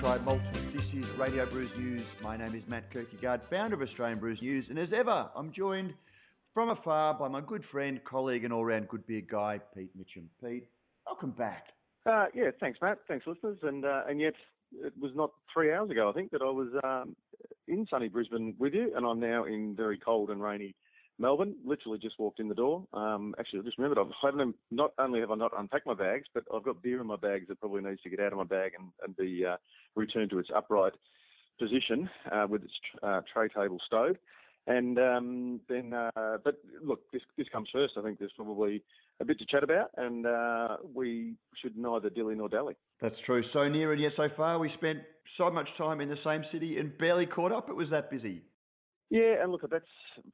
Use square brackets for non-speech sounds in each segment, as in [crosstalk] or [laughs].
This is Radio Brews News. My name is Matt Kirkegaard, founder of Australian Brews News, and as ever, I'm joined from afar by my good friend, colleague, and all-round good beer guy, Pete Mitchell. Pete, welcome back. Uh, yeah, thanks, Matt. Thanks, listeners. And uh, and yet, it was not three hours ago, I think, that I was um, in sunny Brisbane with you, and I'm now in very cold and rainy Melbourne. Literally just walked in the door. Um, actually, I just remembered I haven't not only have I not unpacked my bags, but I've got beer in my bags that probably needs to get out of my bag and, and be uh, returned to its upright position uh, with its uh, tray table stowed. And um, then, uh, but look, this this comes first. I think there's probably a bit to chat about, and uh, we should neither dilly nor dally. That's true. So near and yet so far. We spent so much time in the same city and barely caught up. It was that busy. Yeah, and look, that's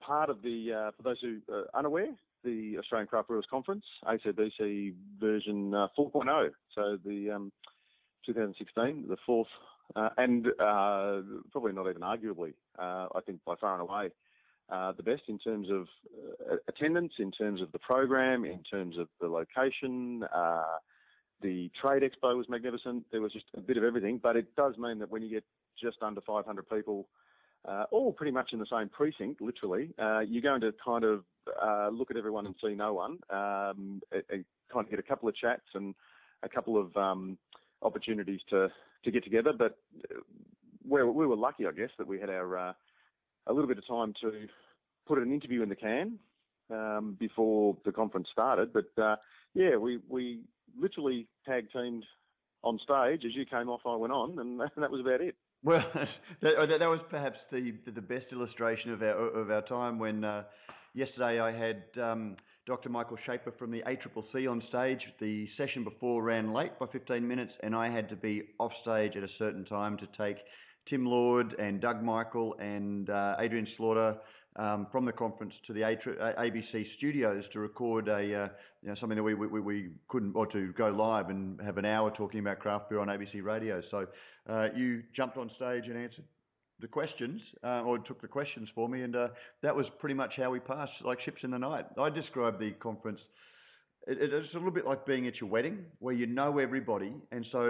part of the, uh, for those who are unaware, the Australian Craft Brewers Conference, ACBC version uh, 4.0. So the um, 2016, the fourth, uh, and uh, probably not even arguably, uh, I think by far and away, uh, the best in terms of attendance, in terms of the program, in terms of the location. the trade expo was magnificent. There was just a bit of everything, but it does mean that when you get just under 500 people uh, all pretty much in the same precinct, literally, uh, you're going to kind of uh, look at everyone and see no one, um, and, kind of get a couple of chats and a couple of um, opportunities to, to get together. But uh, we we were lucky, I guess, that we had our uh, a little bit of time to put an interview in the can um, before the conference started. But uh, yeah, we we literally tag teamed on stage as you came off, I went on, and [laughs] that was about it. Well, [laughs] that, that, was perhaps the the best illustration of our of our time when uh, yesterday I had um, Dr. Michael Schaper from the ACCC on stage. The session before ran late by 15 minutes, and I had to be off stage at a certain time to take Tim Lord and Doug Michael and uh, Adrian Slaughter um, from the conference to the ABC studios to record a uh, you know, something that we, we, we couldn't, or to go live and have an hour talking about craft beer on ABC radio. So uh, you jumped on stage and answered the questions, uh, or took the questions for me, and uh, that was pretty much how we passed, like ships in the night. I described the conference. It, it's a little bit like being at your wedding, where you know everybody, and so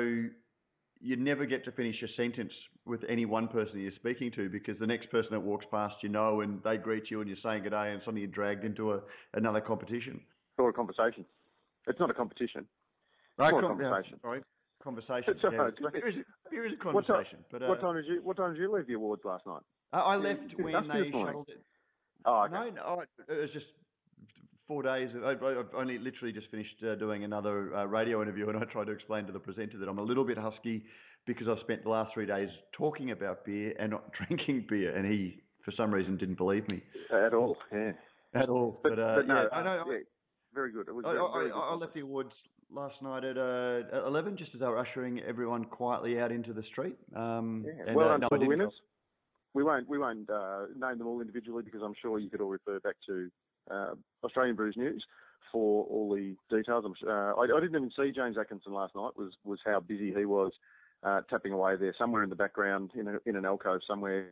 you never get to finish a sentence with any one person you're speaking to because the next person that walks past you know and they greet you and you're saying good day and suddenly you're dragged into a, another competition. Or a conversation. It's not a competition. It's com- a conversation. Yeah, sorry. Conversation. It's yeah. Here, is, here is a conversation. What, time, but, uh, what time did you What time did you leave the awards last night? Uh, I left when they shuttled it. Oh, okay. No, no, it was just four days. I've only literally just finished uh, doing another uh, radio interview, and I tried to explain to the presenter that I'm a little bit husky because I've spent the last three days talking about beer and not [laughs] drinking beer, and he, for some reason, didn't believe me at all. Yeah, at all. But, but, uh, but no, yeah, I know. Yeah, very good. It was I, very, very I, I, left the awards last night at, uh, at 11, just as they were ushering everyone quietly out into the street. Um, yeah. And, well uh, done no, the winners. We won't we won't uh, name them all individually because I'm sure you could all refer back to uh, Australian Brews News for all the details. Uh, I, I, didn't even see James Atkinson last night. Was was how busy he was uh, tapping away there somewhere in the background in, a, in an alcove somewhere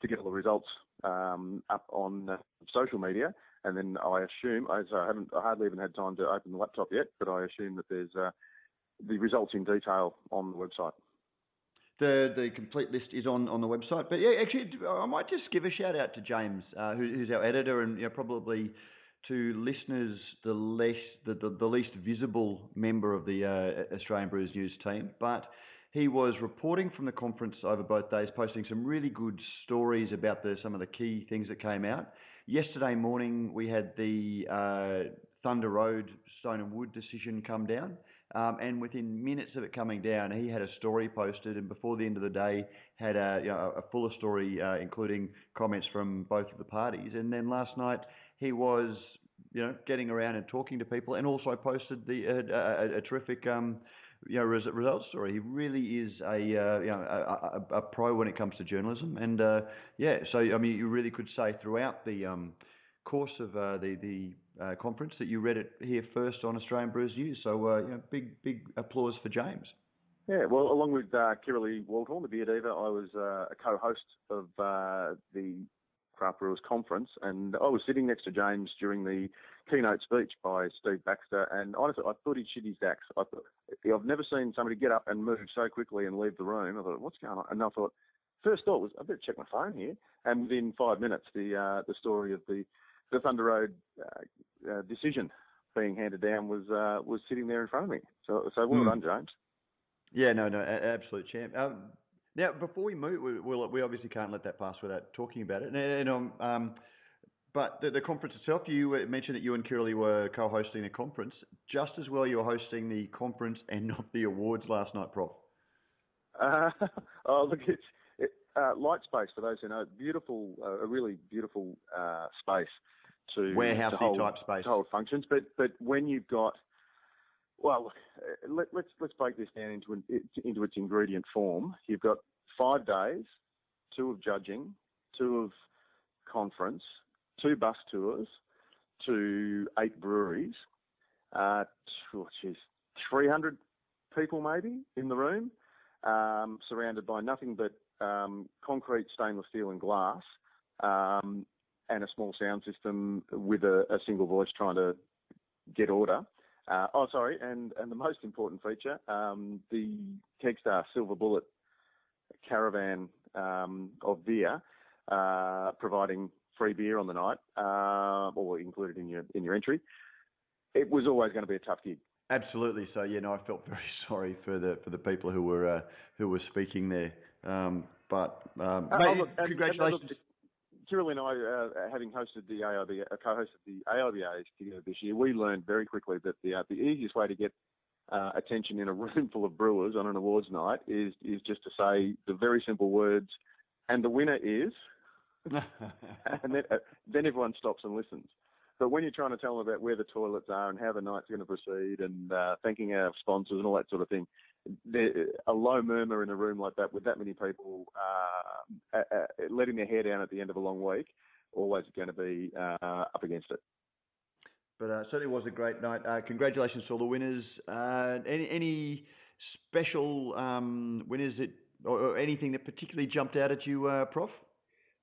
to get all the results um, up on uh, social media. And then I assume I, so I haven't I hardly even had time to open the laptop yet, but I assume that there's uh, the results in detail on the website. The the complete list is on, on the website. But yeah, actually, I might just give a shout out to James, uh, who, who's our editor, and you know, probably to listeners the least the, the, the, least visible member of the uh, Australian Brews News team, but he was reporting from the conference over both days, posting some really good stories about the, some of the key things that came out. Yesterday morning, we had the uh, Thunder Road Stone and Wood decision come down, um, and within minutes of it coming down, he had a story posted, and before the end of the day, had a, you know, a fuller story, uh, including comments from both of the parties. And then last night, he was you know, getting around and talking to people, and also posted the uh, a, a, terrific um, you know res- results story. He really is a uh, you know a, a, a, pro when it comes to journalism, and uh, yeah, so I mean, you really could say throughout the um, course of uh, the the uh, conference that you read it here first on Australian Brews News. So uh, you know, big big applause for James. Yeah, well, along with uh, Kirrily Waldhorn, the beer diva, I was uh, a co-host of the Craft Brewers Conference, and I was sitting next to James during the keynote speech by Steve Baxter, and honestly, I thought he'd shit his dacks. I thought, I've never seen somebody get up and move so quickly and leave the room. I thought, what's going on? And I thought, first thought was, I better check my phone here. And within five minutes, the uh, the story of the the Thunder Road uh, uh, decision being handed down was uh, was sitting there in front of me. So so well mm. done, James. Yeah, no, no, absolute champ. Um, now, before we move, we, we'll, we obviously can't let that pass without talking about it. And, and um, um, but the, the, conference itself, you mentioned that you and Kirrily were co-hosting the conference. Just as well, you were hosting the conference and [laughs] not the awards last night, Prof. Uh, [laughs] oh, look, it's it, uh, Light Space for those who know. Beautiful, uh, a really beautiful uh, space to warehouse type space to hold functions. But but when you've got well, uh, let, us let's, let's break this down into an, into its ingredient form. You've got five days, two of judging, two of conference, two bus tours, to eight breweries. Uh, oh, geez, 300 people maybe in the room, um, surrounded by nothing but um, concrete, stainless steel, and glass, um, and a small sound system with a, a single voice trying to get order. Uh, oh, sorry, and, and the most important feature, um, the Kegstar Silver Bullet caravan um, of beer, uh, providing free beer on the night, uh, or included in your in your entry. It was always going to be a tough gig. Absolutely. So yeah, no, I felt [laughs] very sorry for the for the people who were uh, who were speaking there. Um, but um, uh, mate, look, congratulations. And, and Kirrily and I, uh, having hosted the AIB, uh, co-hosted the AIBAs together this year, we learned very quickly that the uh, the easiest way to get uh, attention in a [laughs] room full of brewers on an awards night is is just to say the very simple words, and the winner is, [laughs] and then uh, then everyone stops and listens. But when you're trying to tell them about where the toilets are and how the night's going to proceed and uh, thanking our sponsors and all that sort of thing, a low murmur in a room like that with that many people uh, uh, uh, letting their hair down at the end of a long week, always going to be uh, up against it. But uh, certainly was a great night. Uh, congratulations to all the winners. any, any special um, winners that, or, or, anything that particularly jumped out at you, Prof?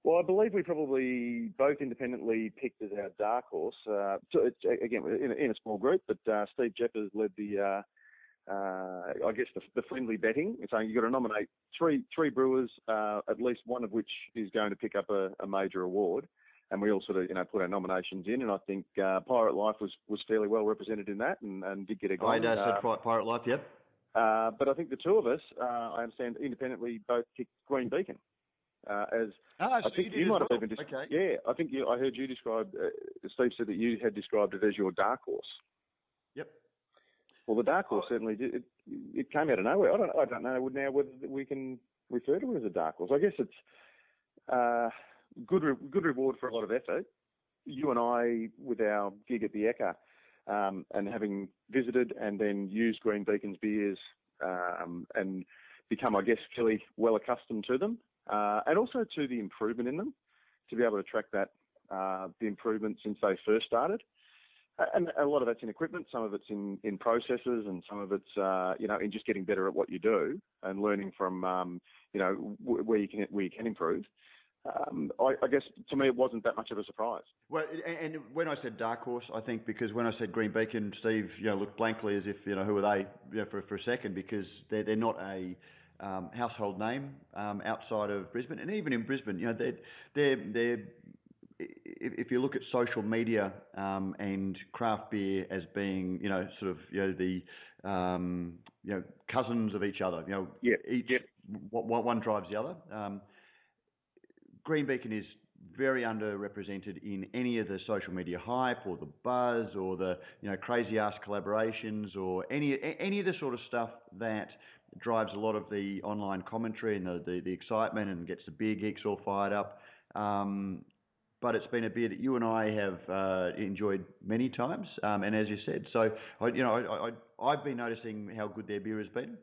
Well, I believe we probably both independently picked as our dark horse. Uh, again, in a, in a, small group, but uh, Steve Jeffers led the uh, I guess the, the, friendly betting, It's saying you've got to nominate three three brewers, uh, at least one of which is going to pick up a, a, major award. And we all sort of you know put our nominations in, and I think uh, Pirate Life was, was fairly well represented in that, and, and did get a goal. I said uh, Pirate Life, yep. Uh, but I think the two of us, uh, I understand independently, both picked Green Beacon. as oh, so I think you, you might well. have even, okay. yeah, I think you, I heard you describe. Steve said that you had described it as your dark horse. Well, the dark horse oh. certainly did. It, it came out of nowhere. I don't. I don't know now whether we can refer to it as a dark horse. I guess it's uh, good. Re- good reward for a lot of effort. You and I, with our gig at the Ekka, um, and having visited and then used Green Beacon's beers um, and become, I guess, fairly well accustomed to them, uh, and also to the improvement in them, to be able to track that uh, the improvement since they first started and a lot of that's in equipment, some of it's in, in processes, and some of it's uh, you know in just getting better at what you do and learning from um, you know w- where you can where you can improve. Um, I, I, guess to me it wasn't that much of a surprise. Well, and when I said dark horse, I think because when I said Green Beacon, Steve, you know, looked blankly as if you know who are they you know, for for a second because they're they're not a um, household name um, outside of Brisbane, and even in Brisbane, you know, they're they're they're if you look at social media um, and craft beer as being, you know, sort of, you know, the, um, you know, cousins of each other, you know, yeah, each yeah. one drives the other. Um, Green Beacon is very underrepresented in any of the social media hype or the buzz or the, you know, crazy ass collaborations or any any of the sort of stuff that drives a lot of the online commentary and the, the, the excitement and gets the beer geeks all fired up. Um, but it's been a beer that you and I have uh, enjoyed many times. Um, and as you said, so I, you know, I, have been noticing how good their beer has been,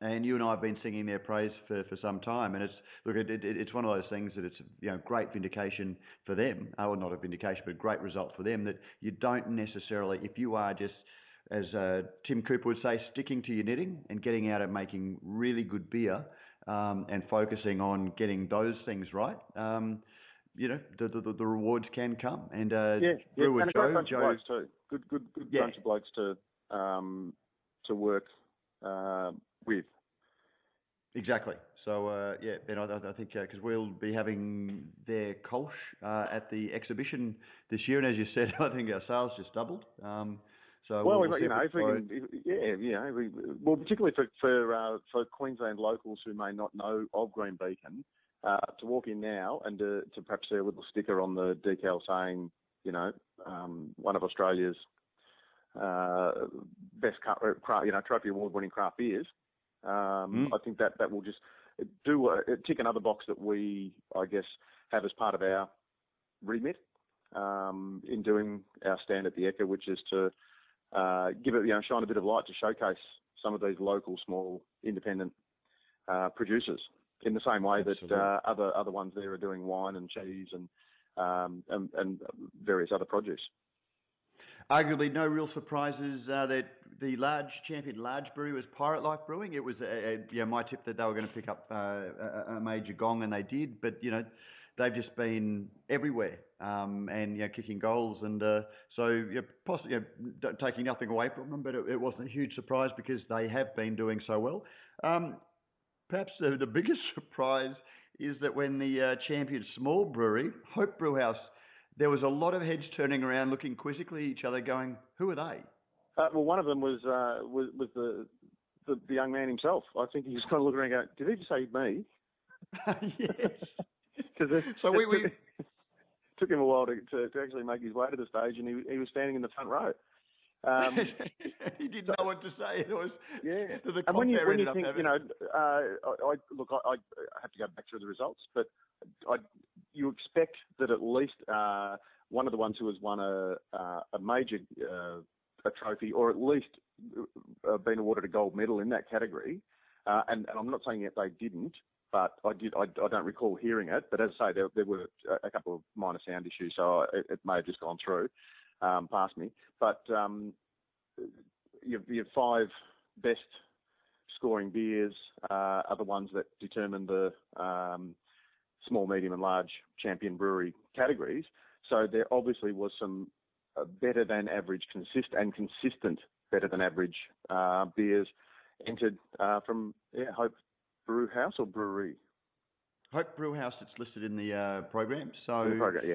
and you and I have been singing their praise for, for some time. And it's look, it, it, it's one of those things that it's you know great vindication for them, uh, well not a vindication, but a great result for them that you don't necessarily, if you are just as uh, Tim Cooper would say, sticking to your knitting and getting out and making really good beer um, and focusing on getting those things right. Um, you know the the, the rewards can come. And uh, yeah, yeah, and a great bunch Joe, of blokes too. Good, good, good yeah. bunch of blokes to um, to work uh, with. Exactly. So uh, yeah, Ben, I, I think because uh, we'll be having their Kolsch uh, at the exhibition this year, and as you said, [laughs] I think our sales just doubled. Um, so well, we'll, you know, if we can, if, yeah, you know, we, well, particularly for for uh, for Queensland locals who may not know of Green Beacon, uh, to walk in now and to, to perhaps see a little sticker on the decal saying, you know, um, one of Australia's uh, best craft, you know, trophy award-winning craft beers. Um, mm. I think that that will just do a, tick another box that we, I guess, have as part of our remit um, in doing our stand at the Ekka, which is to uh, give it, you know, shine a bit of light to showcase some of these local, small, independent uh, producers in the same way that uh, other other ones there are doing wine and cheese and um, and, and, various other produce. Arguably, no real surprises uh, that the large champion large brewery was Pirate Life Brewing. It was a, a, you know, my tip that they were going to pick up uh, a, a major gong, and they did. But you know, they've just been everywhere um, and you know, kicking goals. And uh, so, you know, possibly you know, taking nothing away from them, but it, it, wasn't a huge surprise because they have been doing so well. Um, perhaps the, the, biggest [laughs] surprise is that when the uh, champion small brewery, Hope Brewhouse, there was a lot of heads turning around, looking quizzically at each other, going, "Who are they?" Uh, well, one of them was uh, was, was the, the, the young man himself. I think he was kind of looking around, going, "Did he just say me?" [laughs] yes. [laughs] Because so we, we took him a while to, to, to actually make his way to the stage, and he he was standing in the front row. Um, [laughs] he didn't so, know what to say. It was yeah. and when you when you think you know, uh, I, I look, I, I have to go back through the results, but I, you expect that at least uh, one of the ones who has won a uh, a major uh, a trophy, or at least uh, been awarded a gold medal in that category. Uh, and, and, I'm not saying that they didn't, but I did. I, I, don't recall hearing it. But as I say, there, there were a couple of minor sound issues, so it, it may have just gone through um, past me. But um, your, your five best scoring beers uh, are the ones that determine the um, small, medium, and large champion brewery categories. So there obviously was some uh, better than average, consist and consistent better than average uh, beers entered uh, from yeah, Hope Brew House or Brewery? Hope Brew House. It's listed in the uh, program. So in the program, yeah.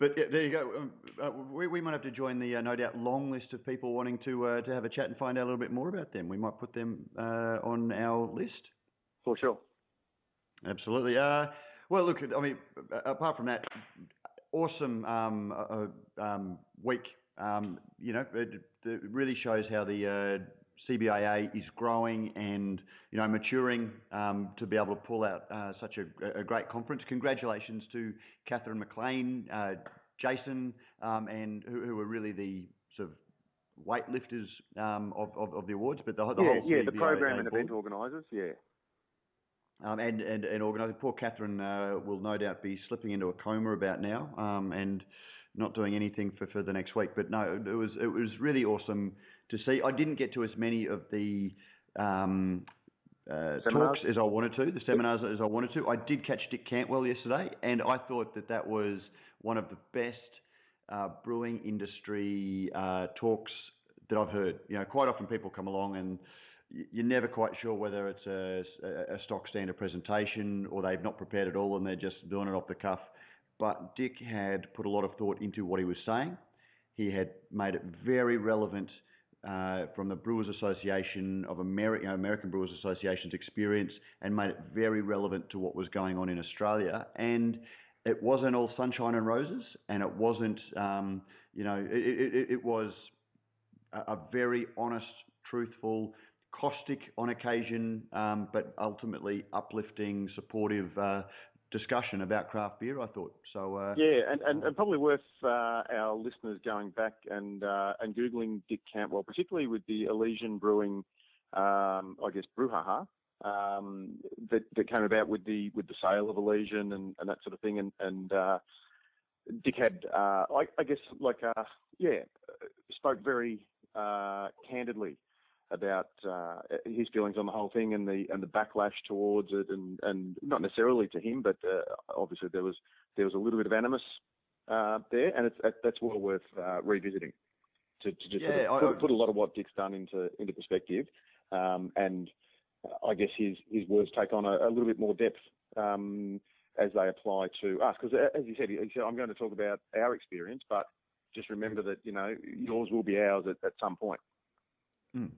But yeah, there you go. Um, uh, we, we might have to join the uh, no doubt long list of people wanting to uh, to have a chat and find out a little bit more about them. We might put them uh, on our list. For sure. Absolutely. Uh, well, look. I mean, apart from that, awesome um, um, week. Um, you know, it, it, really shows how the CBIA is growing and you know maturing um, to be able to pull out uh, such a, a, great conference. Congratulations to Catherine McLean, uh, Jason, um, and who, who, are really the sort of weightlifters um, of, of, of, the awards, but the, the yeah, whole yeah, the program and event organisers, yeah. Um, and and and organising. Poor Catherine uh, will no doubt be slipping into a coma about now, um, and not doing anything for, for the next week. But no, it was it was really awesome to see. I didn't get to as many of the um, uh, talks as I wanted to, the seminars as I wanted to. I did catch Dick Cantwell yesterday, and I thought that that was one of the best uh, brewing industry uh, talks that I've heard. You know, quite often people come along and you're never quite sure whether it's a, a stock standard presentation or they've not prepared at all and they're just doing it off the cuff. But Dick had put a lot of thought into what he was saying. He had made it very relevant uh, from the Brewers Association of American Brewers Association's experience and made it very relevant to what was going on in Australia. And it wasn't all sunshine and roses, and it wasn't, um, you know, it, it, it was a, a, very honest, truthful, caustic on occasion, um, but ultimately uplifting, supportive uh, discussion about craft beer. I thought so. Uh, yeah, and, and, and, probably worth uh, our listeners going back and uh, and googling Dick Cantwell, particularly with the Elysian Brewing, um, I guess brouhaha um, that that came about with the with the sale of Elysian and, and that sort of thing, and and uh, Dick had, uh, I, I, guess, like yeah, spoke very candidly about uh, his feelings on the whole thing and the and the backlash towards it, and, and not necessarily to him, but uh, obviously there was there was a little bit of animus uh, there, and it's that's well worth uh, revisiting to, to just yeah, sort of put, put, a lot of what Dick's done into into perspective, um, and I guess his his words take on a, a little bit more depth. Um, as they apply to us, because as you said, he said, I'm going to talk about our experience, but just remember that you know yours will be ours at, at some point. Mm.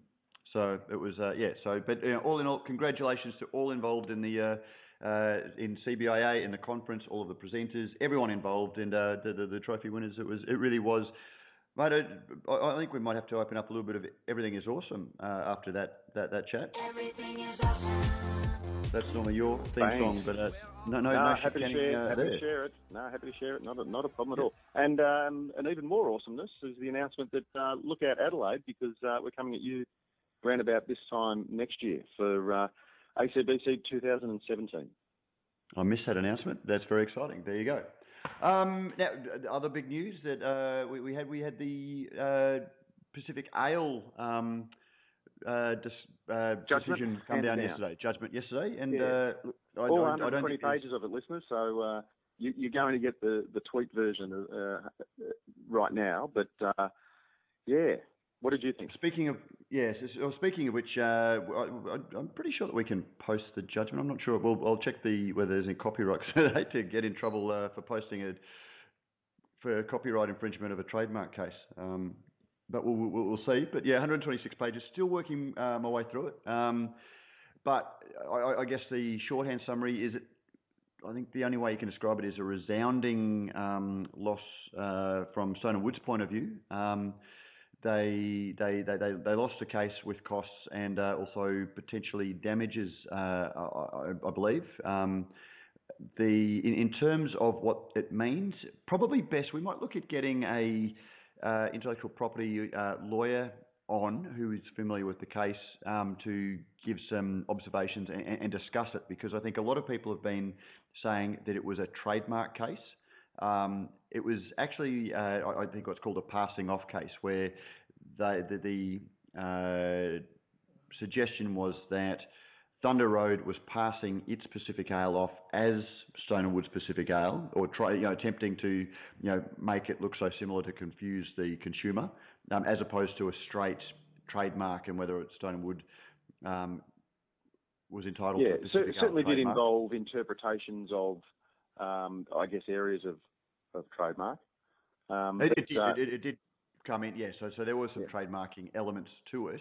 So it was, uh, yeah. So, but you know, all in all, congratulations to all involved in the uh, uh, in CBIA in the conference, all of the presenters, everyone involved, and uh, the, the, the trophy winners. It was, it really was. Mate, I think we might have to open up a little bit of everything is awesome uh, after that, that that chat. Everything is awesome. That's normally your theme Thanks. song, but uh, no, no, no, no happy, to share, happy to share it. No, happy to share it. Not a, not a problem at all. And um, and even more awesomeness is the announcement that look out Adelaide because we're coming at you around about this time next year for uh, ACBC 2017. I missed that announcement. That's very exciting. There you go. Um, now, other big news that uh, we, we, had we had the uh, Pacific Ale um, uh, dis, uh, decision come down, down, yesterday. Judgment yesterday, and yeah. Uh, I, All I, 120 I pages of it, listeners. So you, are going to get the the tweet version right now, but yeah, what did you think? Speaking of yes, well, speaking of which, uh, I, am pretty sure that we can post the judgment. I'm not sure. We'll, I'll check the whether there's any copyright. [laughs] I hate to get in trouble uh, for posting it for copyright infringement of a trademark case. Um, but we'll, we'll, we'll, see. But yeah, 126 pages. Still working uh, my way through it. Um, but I, I, guess the shorthand summary is. It, I think the only way you can describe it is a resounding um, loss uh, from Stone and Wood's point of view. Um, they they, they, they, they lost the case with costs and uh, also potentially damages, uh, I, I, believe. Um, the in, in, terms of what it means, probably best we might look at getting a uh, intellectual property uh, lawyer on who is familiar with the case um, to give some observations and, and, discuss it because I think a lot of people have been saying that it was a trademark case. Um, it was actually, uh, I think, what's called a passing off case, where they, the, the uh, suggestion was that Thunder Road was passing its Pacific Ale off as Stone and Wood's Pacific Ale, or try, you know, attempting to, you know, make it look so similar to confuse the consumer, um, as opposed to a straight trademark and whether it's Stone and Wood um, was entitled. Yeah, to certainly did involve interpretations of um, I guess, areas of, of trademark. Um, it, but, uh, it, it, did come in, yeah. So, so there was some yeah. trademarking elements to it,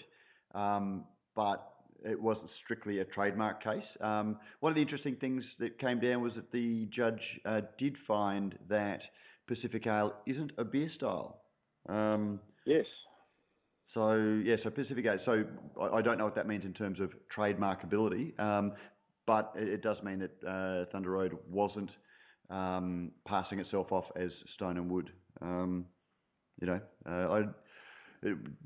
um, but it wasn't strictly a trademark case. Um, one of the interesting things that came down was that the judge uh, did find that Pacific Ale isn't a beer style. Um, yes. So yeah, so Pacific Ale. So I, I, don't know what that means in terms of trademarkability, um, but it, it, does mean that uh, Thunder Road wasn't um, passing itself off as stone and wood. Um, you know, uh, I,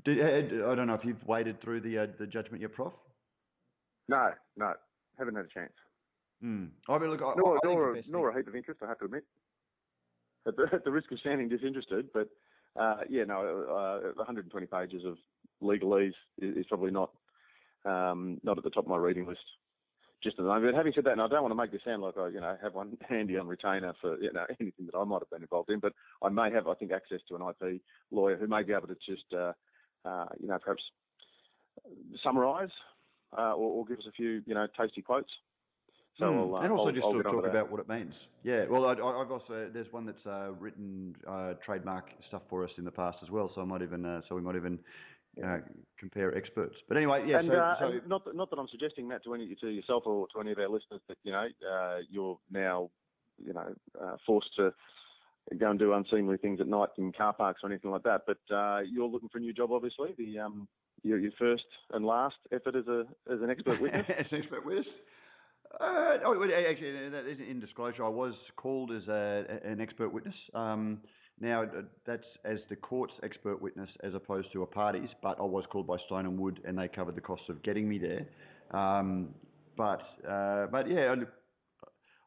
did, I don't know if you've waded through the uh, the judgment yet, Prof. No, no, haven't had a chance. Mm. I mean, look, I, nor, I nor, nor a heap of interest, I have to admit. At the, at the risk of sounding disinterested, but uh, yeah, no, uh, 120 pages of legalese is, is probably not um, not at the top of my reading list just at the moment. But having said that, and I don't want to make this sound like I, you know, have one [laughs] handy on retainer for you know [laughs] anything that I might have been involved in, but I may have, I think, access to an IP lawyer who may be able to just, uh, uh, you know, perhaps summarise uh, or, or, give us a few, you know, tasty quotes. So mm. and also I'll, just I'll sort of talk about what it means. Yeah, well, I, have also there's one that's uh, written uh, trademark stuff for us in the past as well. So I might even uh, so we might even uh, compare experts. But anyway, yeah. And, so, uh, so and not that, not that I'm suggesting that to any to yourself or to any of our listeners that you know uh, you're now you know uh, forced to go and do unseemly things at night in car parks or anything like that. But uh, you're looking for a new job, obviously. The um, your, your first and last effort as a as an expert witness. [laughs] as an expert witness. Uh, oh, actually, in disclosure, I was called as a, an expert witness. Um, now, that's as the court's expert witness as opposed to a party's, but I was called by Stone and Wood and they covered the cost of getting me there. Um, but, uh, but yeah,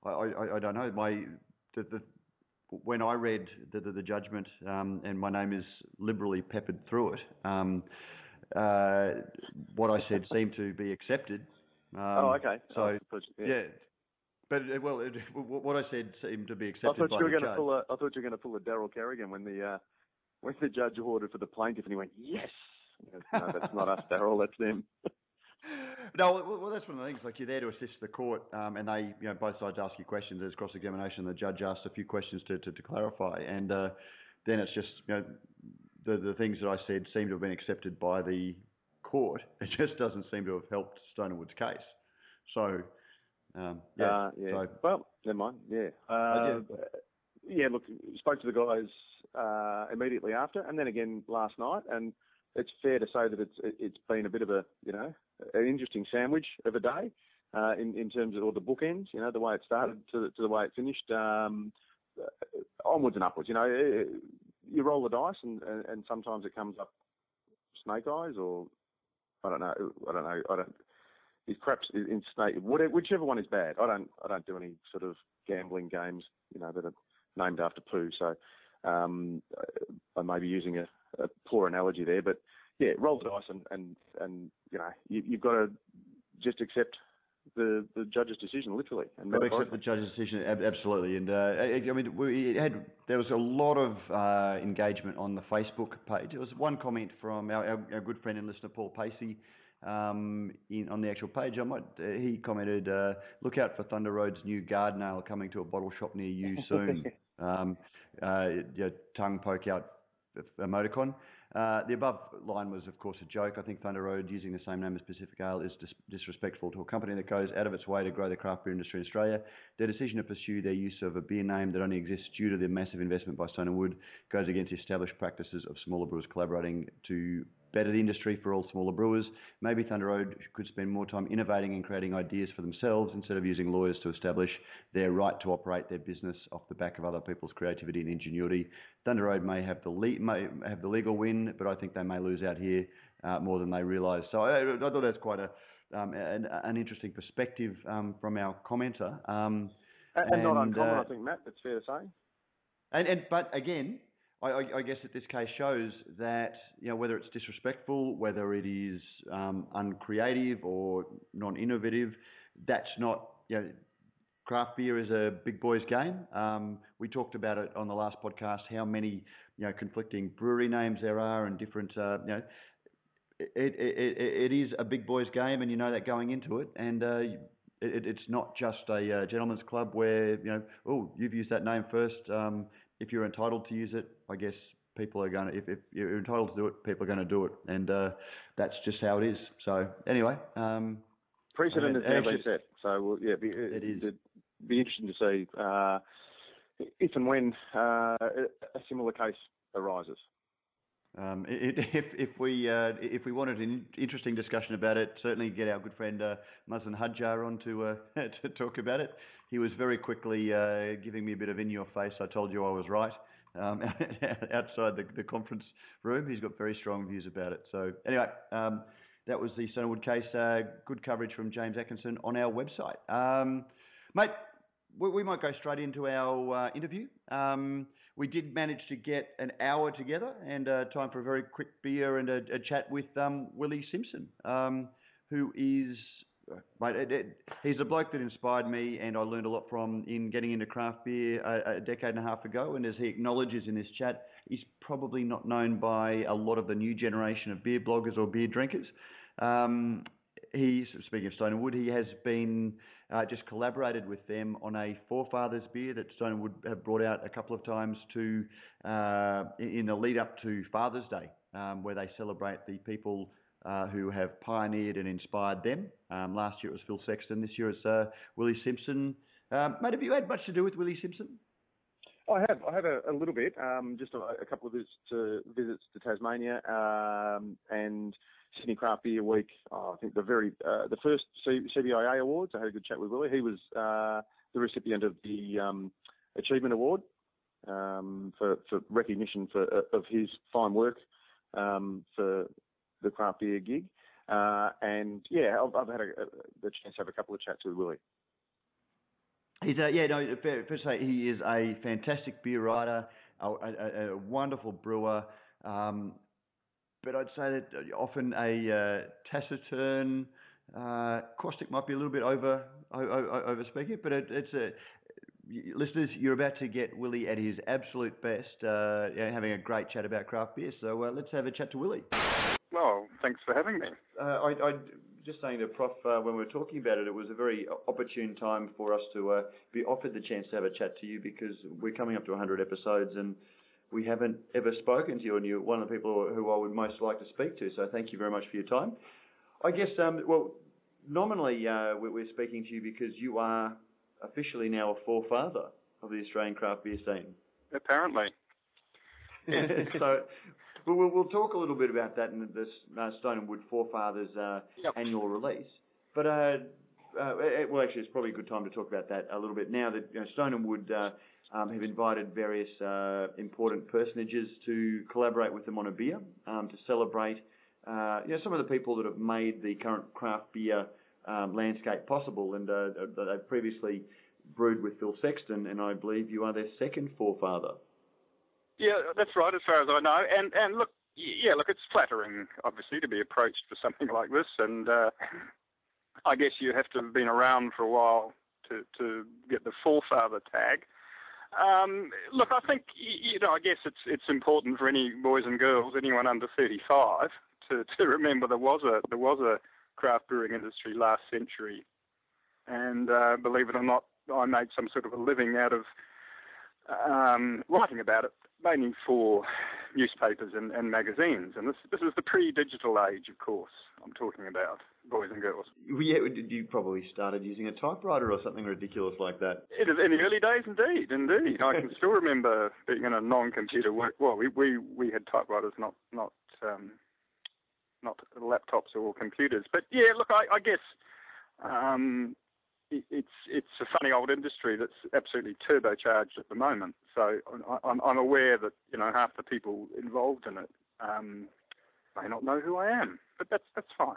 I, I, I, don't know. My, the, the, when I read the, the, the judgment, um, and my name is liberally peppered through it, um, uh, what I said seemed to be accepted. Um, oh, okay. So oh, yeah. yeah. But uh, well, it, [laughs] what I said seemed to be accepted. I thought you were going to pull a. I thought you were going to pull a Daryl Kerrigan when the uh, when the judge ordered for the plaintiff, and he went, "Yes." no, that's not us, Daryl. That's them. [laughs] no, well, that's one of the things. Like you're there to assist the court, um, and they, you know, both sides ask you questions. There's cross-examination. The judge asks a few questions to to, to clarify, and uh, then it's just, you know, the the things that I said seem to have been accepted by the court. [laughs] It just doesn't seem to have helped Stone and Wood's case. So, um, yeah. Uh, yeah. So, well, never mind. Yeah. Uh, yeah. Look, spoke to the guys uh, immediately after, and then again last night, and it's fair to say that it's it's been a bit of a you know an interesting sandwich of a day uh, in in terms of all the bookends. You know the way it started to the, to the way it finished. Um, uh, onwards and upwards. You know, you roll the dice, and, and, and sometimes it comes up snake eyes, or I don't know. I don't know. I don't. It's perhaps in snake, whichever one is bad. I don't. I don't do any sort of gambling games, you know, that are named after poo. So um, I may be using a, a poor analogy there, but yeah, roll the dice and and and you know you, you've got to just accept the the judge's decision literally. And accept the judge's decision absolutely. And uh, I mean, we had there was a lot of uh, engagement on the Facebook page. There was one comment from our, our, our good friend and listener Paul Pacey. Um, in, on the actual page, I might, uh, he commented, uh, "Look out for Thunder Road's new Garden Ale coming to a bottle shop near you [laughs] soon." um, uh, your tongue poke out emoticon. Uh, the above line was, of course, a joke. I think Thunder Road, using the same name as Pacific Ale, is dis- disrespectful to a company that goes out of its way to grow the craft beer industry in Australia. Their decision to pursue their use of a beer name that only exists due to the massive investment by Stone Wood goes against the established practices of smaller brewers collaborating to better the industry for all smaller brewers. Maybe Thunder Road could spend more time innovating and creating ideas for themselves instead of using lawyers to establish their right to operate their business off the back of other people's creativity and ingenuity. Thunder Road may have the le- may have the legal win, but I think they may lose out here uh, more than they realise. So I, I, thought that's quite a um, an, an, interesting perspective um, from our commenter. Um, and, and, not uncommon, uh, I think, Matt. That's fair to say. And, and but again, I, I, guess that this case shows that you know whether it's disrespectful, whether it is um, uncreative or non-innovative, that's not you know craft beer is a big boys game. Um, we talked about it on the last podcast how many you know conflicting brewery names there are and different uh, you know. It, it, it, it is a big boys game, and you know that going into it, and uh, it, it's not just a uh, gentleman's club where you know, oh, you've used that name first. Um, if you're entitled to use it, I guess people are going to, if, if you're entitled to do it, people are going to do it. And uh, that's just how it is. So, anyway. Um, Precedent has now been set. So, well, yeah, be, it is. It'd be interesting to see uh, if and when uh, a similar case arises. Um, it, [laughs] if, if we uh, if we wanted an interesting discussion about it, certainly get our good friend uh, Mazin Hadjar on to uh, [laughs] to talk about it. He was very quickly uh, giving me a bit of in your face. I told you I was right. Um, [laughs] outside the, the, conference room, he's got very strong views about it. So anyway, um, that was the Stone and Wood case. Uh, good coverage from James Atkinson on our website, um, mate. We, we, might go straight into our uh, interview. Um, we did manage to get an hour together and uh, time for a very quick beer and a, a chat with um, Willie Simpson, um, who is. Mate, it, it, he's a bloke that inspired me, and I learned a lot from in getting into craft beer a, a, decade and a half ago. And as he acknowledges in this chat, he's probably not known by a lot of the new generation of beer bloggers or beer drinkers. Um, he's speaking of Stone and Wood, he has been uh, just collaborated with them on a forefathers beer that Stone and Wood have brought out a couple of times to uh, in the lead up to Father's Day, um, where they celebrate the people. Uh, who have pioneered and inspired them. Um, last year it was Phil Sexton. This year it's uh, Willie Simpson. Um, mate, have you had much to do with Willie Simpson? I have. I have a, a little bit. Um, just a, a, couple of visits to, visits to Tasmania, um, and Sydney Craft Beer Week. Oh, I think the very uh, the first C- CBIA awards. I had a good chat with Willie. He was uh, the recipient of the um, Achievement Award um, for, for recognition for uh, of his fine work um, for the craft beer gig. Uh, and yeah, I've, I've had a, a, the chance to have a couple of chats with Willie. He's a, yeah, no, fair, fair to say he is a fantastic beer writer, a, a, a wonderful brewer. Um, but I'd say that often a uh, taciturn, uh, caustic might be a little bit over over, speaking, but it, it's a listeners, you're about to get Willie at his absolute best, uh, having a great chat about craft beer. So uh, let's have a chat to Willie. Well, thanks for having me. Uh, I, I just saying to Prof uh, when we were talking about it, it was a very opportune time for us to uh, be offered the chance to have a chat to you because we're coming up to 100 episodes and we haven't ever spoken to you, and you're one of the people who I would most like to speak to. So thank you very much for your time. I guess, um, well, nominally uh, we're speaking to you because you are officially now a forefather of the Australian craft beer scene. Apparently. [laughs] so we'll, we'll talk a little bit about that in this uh, Stone and Wood Forefathers uh, yep. annual release. But uh, uh, well, actually, it's probably a good time to talk about that a little bit now that you know, Stone and Wood uh, um, have invited various uh, important personages to collaborate with them on a beer um, to celebrate. Uh, you know, some of the people that have made the current craft beer um, landscape possible, and uh, they've previously brewed with Phil Sexton, and I believe you are their second forefather. Yeah, that's right, as far as I know. And and look, yeah, look, it's flattering, obviously, to be approached for something [laughs] like this, and uh, I guess you have to have been around for a while to to get the forefather tag. Um, look, I think you know. I guess it's it's important for any boys and girls, anyone under 35, to, [laughs] to remember there was a there was a craft brewing industry last century, and uh, believe it or not, I made some sort of a living out of um, writing about it, mainly for newspapers and, and magazines. And this this is the pre-digital age, of course. I'm talking about boys and girls. Yeah, you probably started using a typewriter or something ridiculous like that. It in the early days, indeed, indeed. I can still remember being in a non-computer work. Well, we we, we had typewriters, not not um, not laptops or computers. But yeah, look, I, I guess um, it's it's a funny old industry that's absolutely turbocharged at the moment. So I'm, I'm aware that you know half the people involved in it um, may not know who I am, but that's that's fine.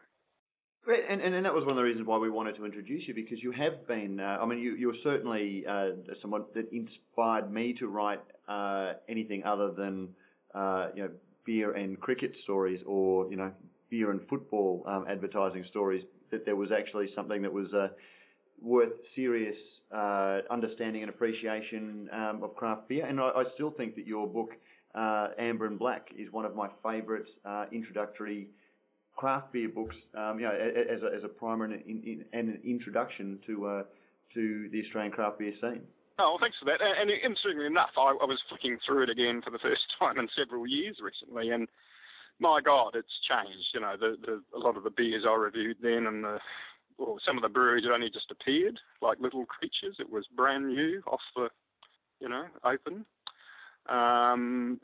And, and, and, that was one of the reasons why we wanted to introduce you because you have been, uh, I mean, you, you're certainly uh, someone that inspired me to write uh, anything other than, uh, you know, beer and cricket stories or, you know, beer and football um, advertising stories, that there was actually something that was uh, worth serious uh, understanding and appreciation um, of craft beer. And I, I, still think that your book, uh, Amber and Black, is one of my favourite uh, introductory craft beer books. Um, you know, as a, as a primer and, in, and an introduction to uh, to the Australian craft beer scene. Oh, well, thanks for that. And, and interestingly enough, I, I was flicking through it again for the first [laughs] time in several years recently, and my God, it's changed. You know, the, the, a lot of the beers I reviewed then and the, well, some of the breweries had only just appeared, like Little Creatures. It was brand new, off the, you know, open. Um,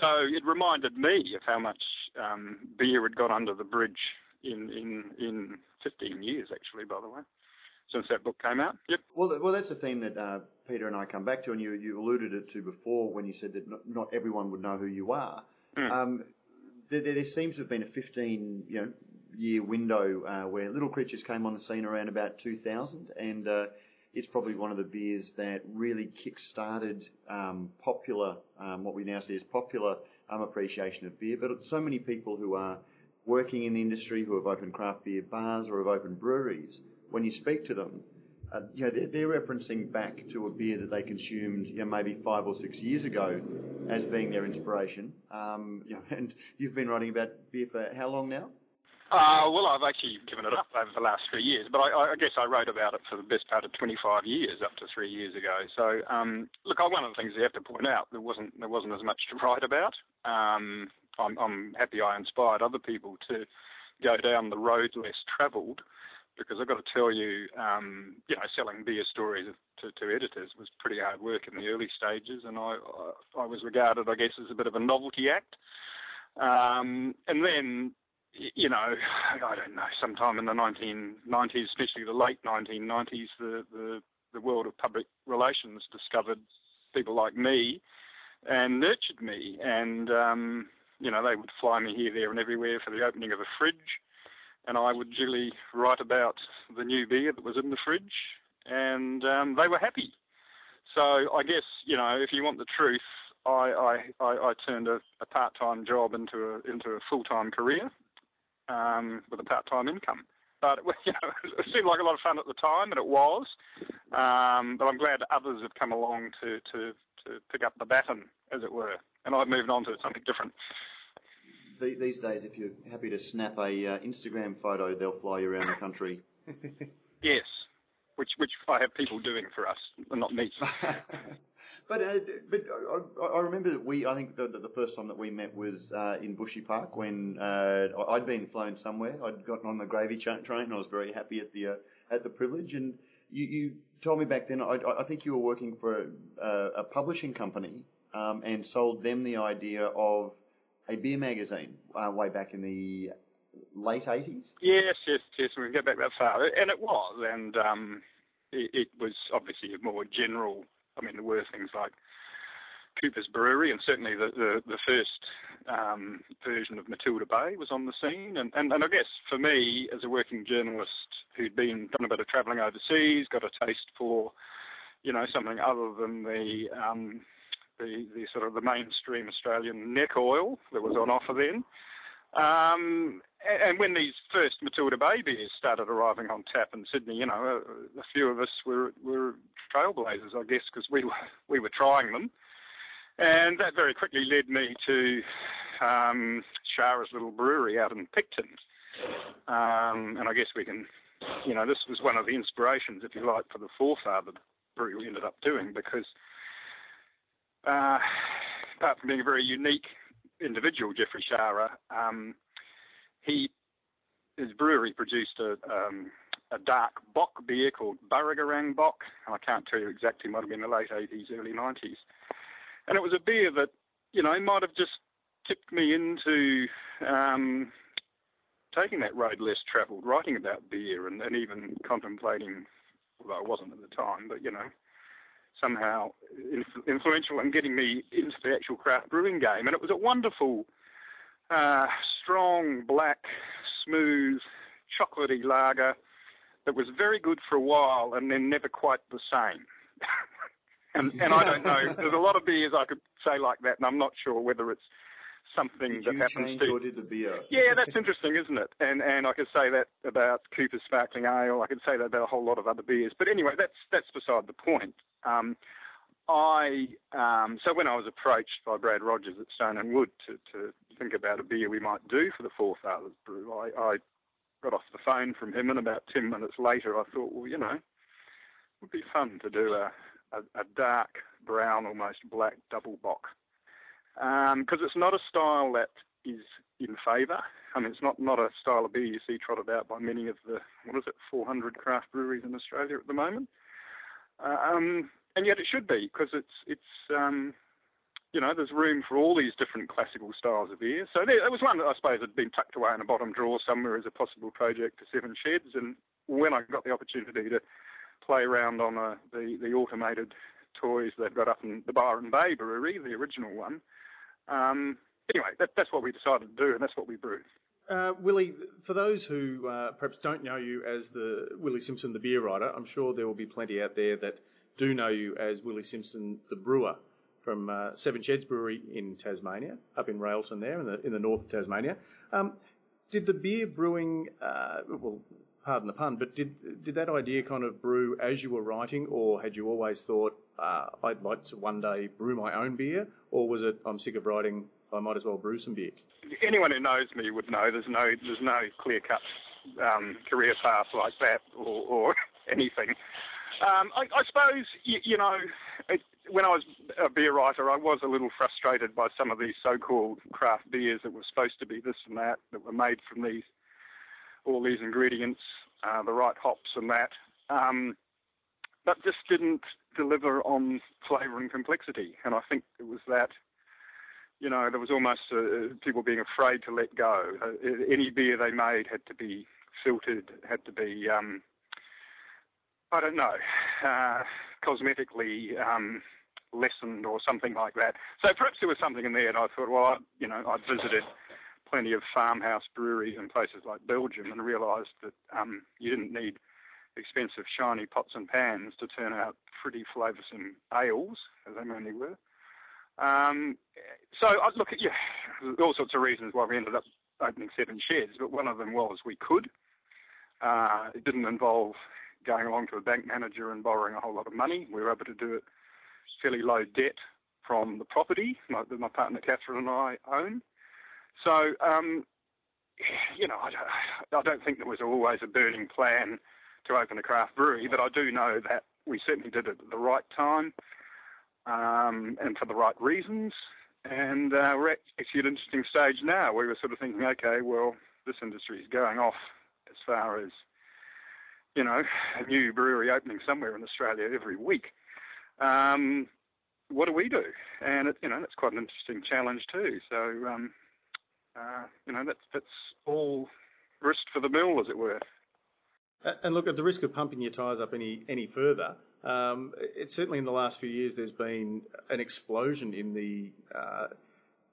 so it reminded me of how much um, beer had got under the bridge in, in, in 15 years, actually, by the way, since that book came out. Yep. Well, well, that's a theme that uh, Peter and I come back to, and you, you alluded it to before when you said that not, not everyone would know who you are. Mm. Um, there, there, seems to have been a 15 you know, year window uh, where Little Creatures came on the scene around about 2000, and uh, it's probably one of the beers that really kick-started um, popular, um, what we now see as popular um, appreciation of beer. But so many people who are working in the industry, who have opened craft beer bars or have opened breweries, when you speak to them, uh, you know, they're, they're, referencing back to a beer that they consumed, you know, maybe five or six years ago as being their inspiration. Um, you know, [laughs] and you've been writing about beer for how long now? Uh, well, I've actually given it up over the last three years, but I, I, guess I wrote about it for the best part of 25 years, up to three years ago. So, um, look, one of the things you have to point out there wasn't there wasn't as much to write about. Um, I'm, I'm happy I inspired other people to go down the road less travelled because I've got to tell you, um, you know, selling beer stories to, to, editors was pretty hard work in the early stages, and I, I, I was regarded, I guess, as a bit of a novelty act. Um, and then, you know, [sighs] I don't know, sometime in the 1990s, especially the late 1990s, the, the, the world of public relations discovered people like me and nurtured me. And, um, you know, they would fly me here, there, and everywhere for the opening of a fridge and I would duly write about the new beer that was in the fridge, and um, they were happy. So I guess you know if you want the truth, I, I, I, turned a, a part-time job into a into a full-time career um, with a part-time income. But [laughs] you know, it seemed like a lot of fun at the time, and it was. Um, but I'm glad others have come along to, to, to pick up the baton, as it were, and I've moved on to something different. These days, if you're happy to snap a uh, Instagram photo, they'll fly you around the country. [laughs] yes, which which I have people doing for us, not me. [laughs] but uh, but I, I, remember that we I think the, the first time that we met was uh, in Bushy Park when uh, I'd been flown somewhere. I'd gotten on the gravy train. I was very happy at the uh, at the privilege, and you, you told me back then. I, I think you were working for a, a publishing company um, and sold them the idea of a beer magazine uh, way back in the late 80s? Yes, yes, yes. We can get back that far. And it was. And um, it, it, was obviously a more general. I mean, there were things like Cooper's Brewery, and certainly the, the, the first um, version of Matilda Bay was on the scene. And, and, and I guess for me, as a working journalist who'd been done a bit of travelling overseas, got a taste for, you know, something other than the um, the, the sort of the mainstream Australian neck oil that was on offer then. Um, and when these first Matilda Bay started arriving on tap in Sydney, you know, a, a few of us were, were trailblazers, I guess, because we were, [laughs] we were trying them. And that very quickly led me to um, Scharer's little brewery out in Picton. Um, and I guess we can, you know, this was one of the inspirations, if you like, for the forefather brew we ended up doing because uh, apart from being a very unique individual, Jeffrey Scharer, um, he his brewery produced a um, a dark bock beer called Burragorang Bock, and I can't tell you exactly, might have been the late 80s, early 90s. And it was a beer that, you know, might have just tipped me into um, taking that road less travelled, writing about beer and, and even contemplating, although I wasn't at the time, but, you know, somehow influential in getting me into the actual craft brewing game. And it was a wonderful, uh, strong, black, smooth, chocolatey lager that was very good for a while and then never quite the same. [laughs] and and I don't know. There's a lot of beers I could say like that, and I'm not sure whether it's something did that you happens change to. Or did the beer? Yeah, that's interesting, isn't it? And and I could say that about Cooper's Sparkling Ale. I could say that about a whole lot of other beers. But anyway, that's that's beside the point. Um, I um, so when I was approached by Brad Rogers at Stone and Wood to, to think about a beer we might do for the Forefathers Brew, I, I got off the phone from him, and about ten minutes later, I thought, well, you know, it would be fun to do a, a, a dark brown, almost black double bock, because um, it's not a style that is in favour. I mean, it's not, not a style of beer you see trotted out by many of the what is it, 400 craft breweries in Australia at the moment. Um, and yet it should be because it's it's um, you know there's room for all these different classical styles of beer. So there, there was one that I suppose had been tucked away in a bottom drawer somewhere as a possible project for Seven Sheds, and when I got the opportunity to play around on a, the the automated toys they've got up in the Byron Bay Brewery, the original one. Um, anyway, that, that's what we decided to do, and that's what we brewed. Uh, Willie, for those who uh, perhaps don't know you as the Willie Simpson, the beer writer, I'm sure there will be plenty out there that do know you as Willie Simpson, the brewer from uh, Seven Sheds Brewery in Tasmania, up in Railton there in the in the north of Tasmania. Um, did the beer brewing, uh, well, pardon the pun, but did did that idea kind of brew as you were writing, or had you always thought uh, I'd like to one day brew my own beer, or was it I'm sick of writing, I might as well brew some beer? Anyone who knows me would know there's no there's no clear cut um, career path like that or, or [laughs] anything. Um, I, I, suppose you, you know it, when I was a beer writer, I was a little frustrated by some of these so-called craft beers that were supposed to be this and that, that were made from these all these ingredients, uh, the right hops and that, um, but just didn't deliver on flavour and complexity. And I think it was that you know, there was almost uh, people being afraid to let go. Uh, any beer they made had to be filtered, had to be um, I don't know, uh, cosmetically um, lessened or something like that. So perhaps there was something in there, and I thought, well, I, you know, I'd visited plenty of farmhouse breweries in places like Belgium and realised that um, you didn't need expensive shiny pots and pans to turn out pretty flavoursome ales, as they mainly were. Um, so I look at yeah, all sorts of reasons why we ended up opening seven sheds, but one of them was we could. Uh, it didn't involve going along to a bank manager and borrowing a whole lot of money. We were able to do it fairly low debt from the property my, that my partner Catherine and I own. So, um, you know, I don't, I don't think there was always a burning plan to open a craft brewery, but I do know that we certainly did it at the right time um, and for the right reasons. And uh, we're actually at an interesting stage now We were sort of thinking, okay, well, this industry is going off as far as, you know, a new brewery opening somewhere in Australia every week. Um, what do we do? And, it, you know, that's quite an interesting challenge too. So, um, uh, you know, that's, that's all grist for the mill, as it were. And look, at the risk of pumping your tyres up any any further, um, it's certainly in the last few years there's been an explosion in the uh,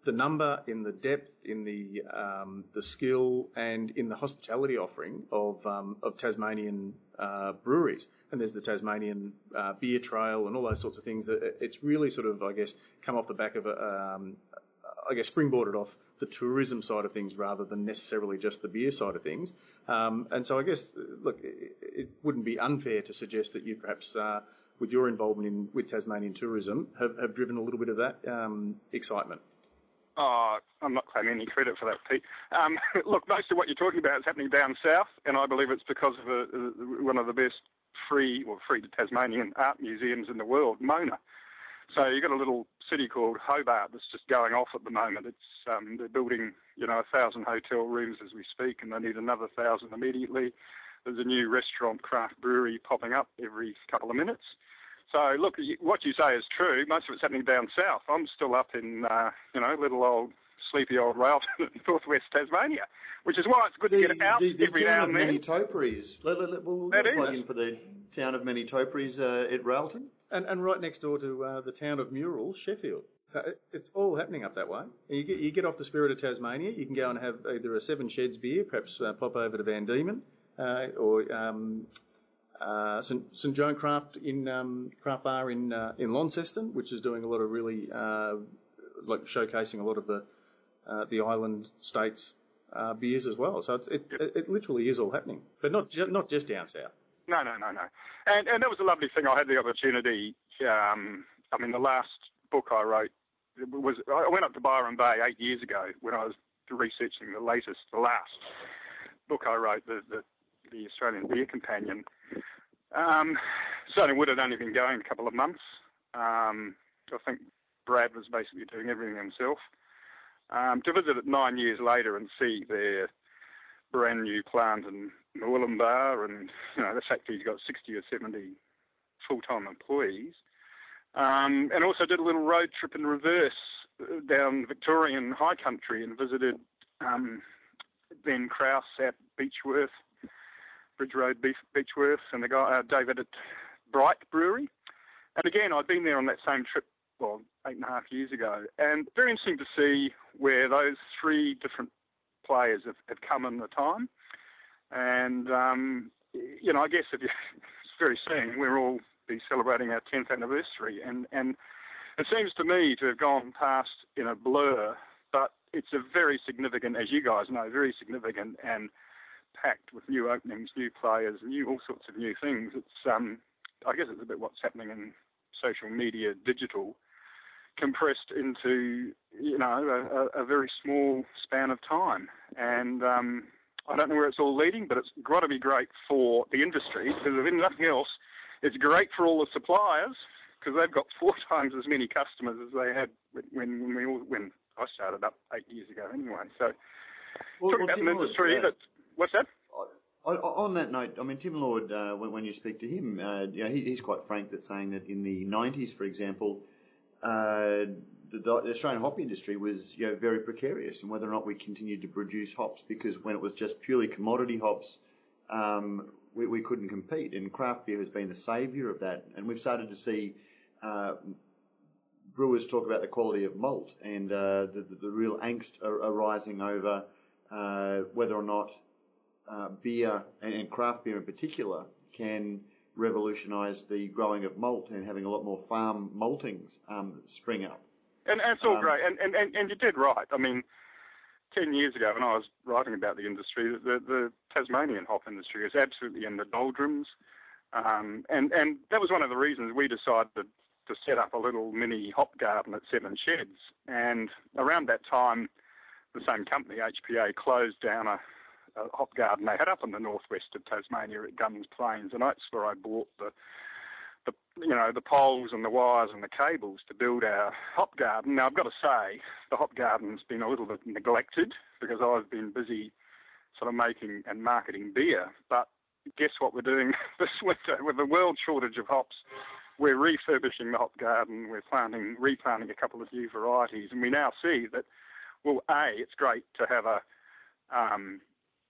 the number, in the depth, in the um, the skill, and in the hospitality offering of um, of Tasmanian uh, breweries. And there's the Tasmanian uh, beer trail and all those sorts of things. It's really sort of, I guess, come off the back of a, um, I guess, springboarded off the tourism side of things rather than necessarily just the beer side of things. Um, and so I guess, look, it, it, wouldn't be unfair to suggest that you perhaps, uh, with your involvement in with Tasmanian tourism, have, have driven a little bit of that um, excitement. Oh, I'm not claiming any credit for that, Pete. Um, [laughs] look, most of what you're talking about is happening down south, and I believe it's because of a, one of the best free or free to Tasmanian art museums in the world, Mona. So you've got a little city called Hobart that's just going off at the moment. It's um, they're building, you know, a thousand hotel rooms as we speak, and they need another thousand immediately. There's a new restaurant, craft brewery popping up every couple of minutes. So look, what you say is true. Most of it's happening down south. I'm still up in, uh, you know, little old sleepy old Railton, [laughs] northwest Tasmania, which is why it's good the, to get out the, the every now and then. Manitoparies. Let, let, let, we'll plug in for the town of Manitoparies uh, at Railton and, and right next door to uh, the town of Mural, Sheffield. So it, it's all happening up that way. You get, you get off the Spirit of Tasmania, you can go and have either a Seven Sheds beer, perhaps uh, pop over to Van Diemen, uh, or um, uh, St, St John Craft in um, Craft Bar in uh, in Launceston, which is doing a lot of really uh, like showcasing a lot of the uh, the island states beers as well. So it, it, it literally is all happening, but not ju- not just down south. No, no, no, no. And and that was a lovely thing. I had the opportunity. Um, I mean, the last book I wrote was I went up to Byron Bay eight years ago when I was researching the latest, the last book I wrote, the the, the Australian Beer Companion. Um, certainly would have only been going a couple of months. Um, I think Brad was basically doing everything himself. Um, to visit it nine years later and see their brand new plant in Murwillumbah, and you know the factory's got 60 or 70 full-time employees. Um, and also did a little road trip in reverse uh, down Victorian high country and visited um, Ben Kraus at Beechworth, Bridge Road Beechworth, and the guy uh, David at Bright Brewery. And again, I'd been there on that same trip, well, eight and a half years ago, and very interesting to see where those three different players have, have come in the time. And, um, you know, I guess if you, [laughs] it's very soon, we'll all be celebrating our 10th anniversary. And, and it seems to me to have gone past in a blur, but it's a very significant, as you guys know, very significant and packed with new openings, new players, new all sorts of new things. It's, um, I guess it's a bit what's happening in social media, digital, compressed into, you know, a, a very small span of time. And, um, I don't know where it's all leading, but it's got to be great for the industry because if nothing else, it's great for all the suppliers because they've got four [laughs] times as many customers as they had when when we all, when I started up eight years ago. Anyway, so well, talking well, about an industry, uh, what's that? On that note, I mean, Tim Lord, uh, when, when, you speak to him, uh, you know, he, he's quite frank that saying that in the 90s, for example, uh, the, the, Australian hop industry was you know, very precarious and whether or not we continued to produce hops because when it was just purely commodity hops, um, we, we, couldn't compete. And craft beer has been the saviour of that. And we've started to see uh, brewers talk about the quality of malt and uh, the, the, real angst arising over uh, whether or not uh, beer and craft beer in particular can revolutionise the growing of malt and having a lot more farm maltings um, spring up. and, it's all um, great. And, and, and, and you did right. I mean, 10 years ago when I was writing about the industry, the, the Tasmanian hop industry is absolutely in the doldrums. Um, and, and that was one of the reasons we decided to, to set up a little mini hop garden at Seven Sheds. And around that time, the same company, HPA, closed down a, a hop garden they had up in the northwest of Tasmania at Gunns Plains. And that's where I bought the the you know the poles and the wires and the cables to build our hop garden. Now I've got to say the hop garden's been a little bit neglected because I've been busy sort of making and marketing beer. But guess what we're doing [laughs] this winter with the world shortage of hops? We're refurbishing the hop garden. We're planting, replanting a couple of new varieties, and we now see that well, a it's great to have a um,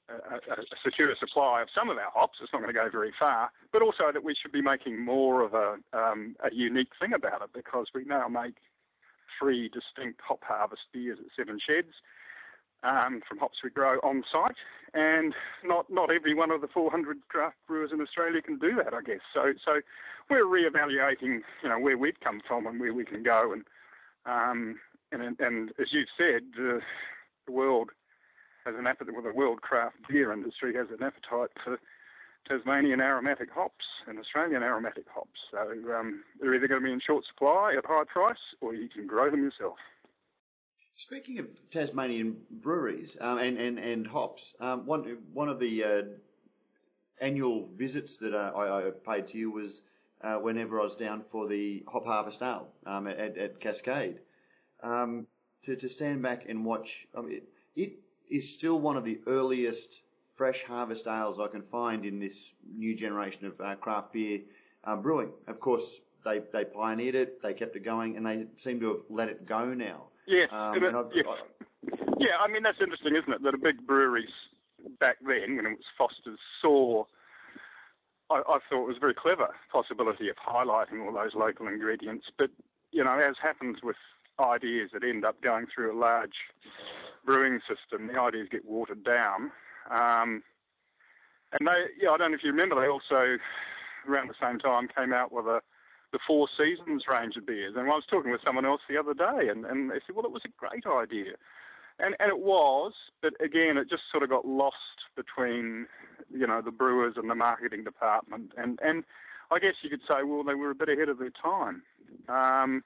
a, a, secure supply of some of our hops. It's not going to go very far, but also that we should be making more of a, um, a unique thing about it because we now make three distinct hop harvest beers at Seven Sheds um, from hops we grow on site, and not not every one of the 400 craft brewers in Australia can do that, I guess. So so we're re-evaluating, you know, where we've come from and where we can go, and um, and and as you've said, uh, the world has an appetite, well, the world craft beer industry has an appetite for Tasmanian aromatic hops and Australian aromatic hops. So um, they're either going to be in short supply at high price, or you can grow them yourself. Speaking of Tasmanian breweries um, and, and, and hops, um, one one of the uh, annual visits that uh, I, I, paid to you was uh, whenever I was down for the Hop Harvest Ale um, at, at, Cascade. Um, to, to stand back and watch, I mean, it, it is still one of the earliest fresh harvest ales I can find in this new generation of uh, craft beer uh, brewing. Of course, they, they pioneered it, they kept it going, and they seem to have let it go now. Yeah, um, yeah. yeah, I mean, that's interesting, isn't it? That a big breweries back then, when it was Foster's, saw, I, I thought it was a very clever possibility of highlighting all those local ingredients. But, you know, as happens with ideas that end up going through a large brewing system, the ideas get watered down. Um, and they, yeah, I don't know if you remember, they also, around the same time, came out with a the Four Seasons range of beers. And I was talking with someone else the other day, and, and they said, well, it was a great idea. And, and it was, but again, it just sort of got lost between, you know, the brewers and the marketing department. And, and I guess you could say, well, they were a bit ahead of their time. Um,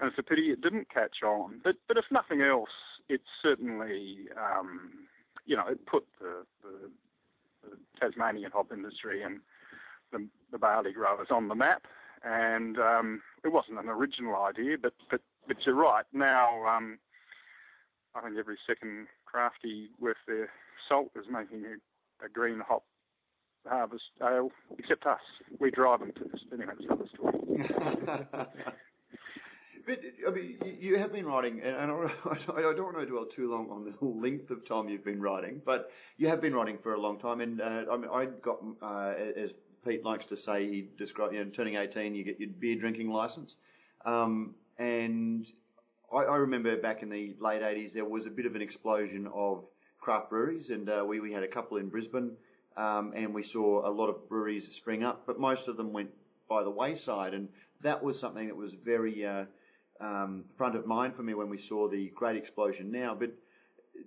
and it's a pity it didn't catch on. But, but if nothing else, it certainly, um, you know, it put the, the, the, Tasmanian hop industry and the, the barley growers on the map. And um, it wasn't an original idea, but but, but you're right. Now, um, I think every second crafty worth their salt is making a, a green hop harvest ale, except us. We drive them to this. Anyway, it's another story. [laughs] But I mean, you have been writing, and [laughs] I don't, want to dwell too long on the length of time you've been writing, but you have been writing for a long time. And uh, I mean, I got, uh, as Pete likes to say, he described, you know, turning 18, you get your beer drinking license. Um, and I, I, remember back in the late 80s, there was a bit of an explosion of craft breweries, and uh, we, we had a couple in Brisbane, um, and we saw a lot of breweries spring up, but most of them went by the wayside, and that was something that was very uh, um, front of mind for me when we saw the great explosion now. But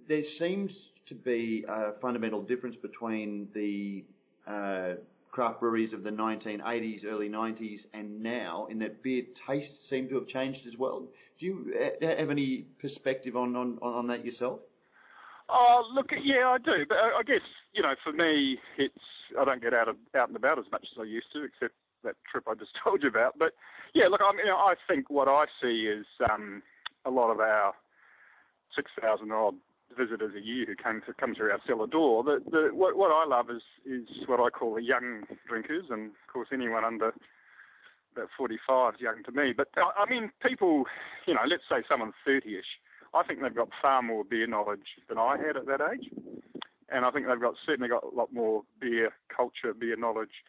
there seems to be a fundamental difference between the uh, craft breweries of the 1980s, early 90s, and now, in that beer tastes seem to have changed as well. Do you uh, have any perspective on, on, on that yourself? Oh, look, yeah, I do. But I guess, you know, for me, it's I don't get out of, out and about as much as I used to, except that trip I just [laughs] told you about. But yeah, look, I mean, I think what I see is um, a lot of our six thousand odd visitors a year who come to come through our cellar door. The, the, what, what I love is is what I call the young drinkers, and of course anyone under about 45 is young to me. But I, I mean, people, you know, let's say someone 30ish. I think they've got far more beer knowledge than I had at that age, and I think they've got certainly got a lot more beer culture, beer knowledge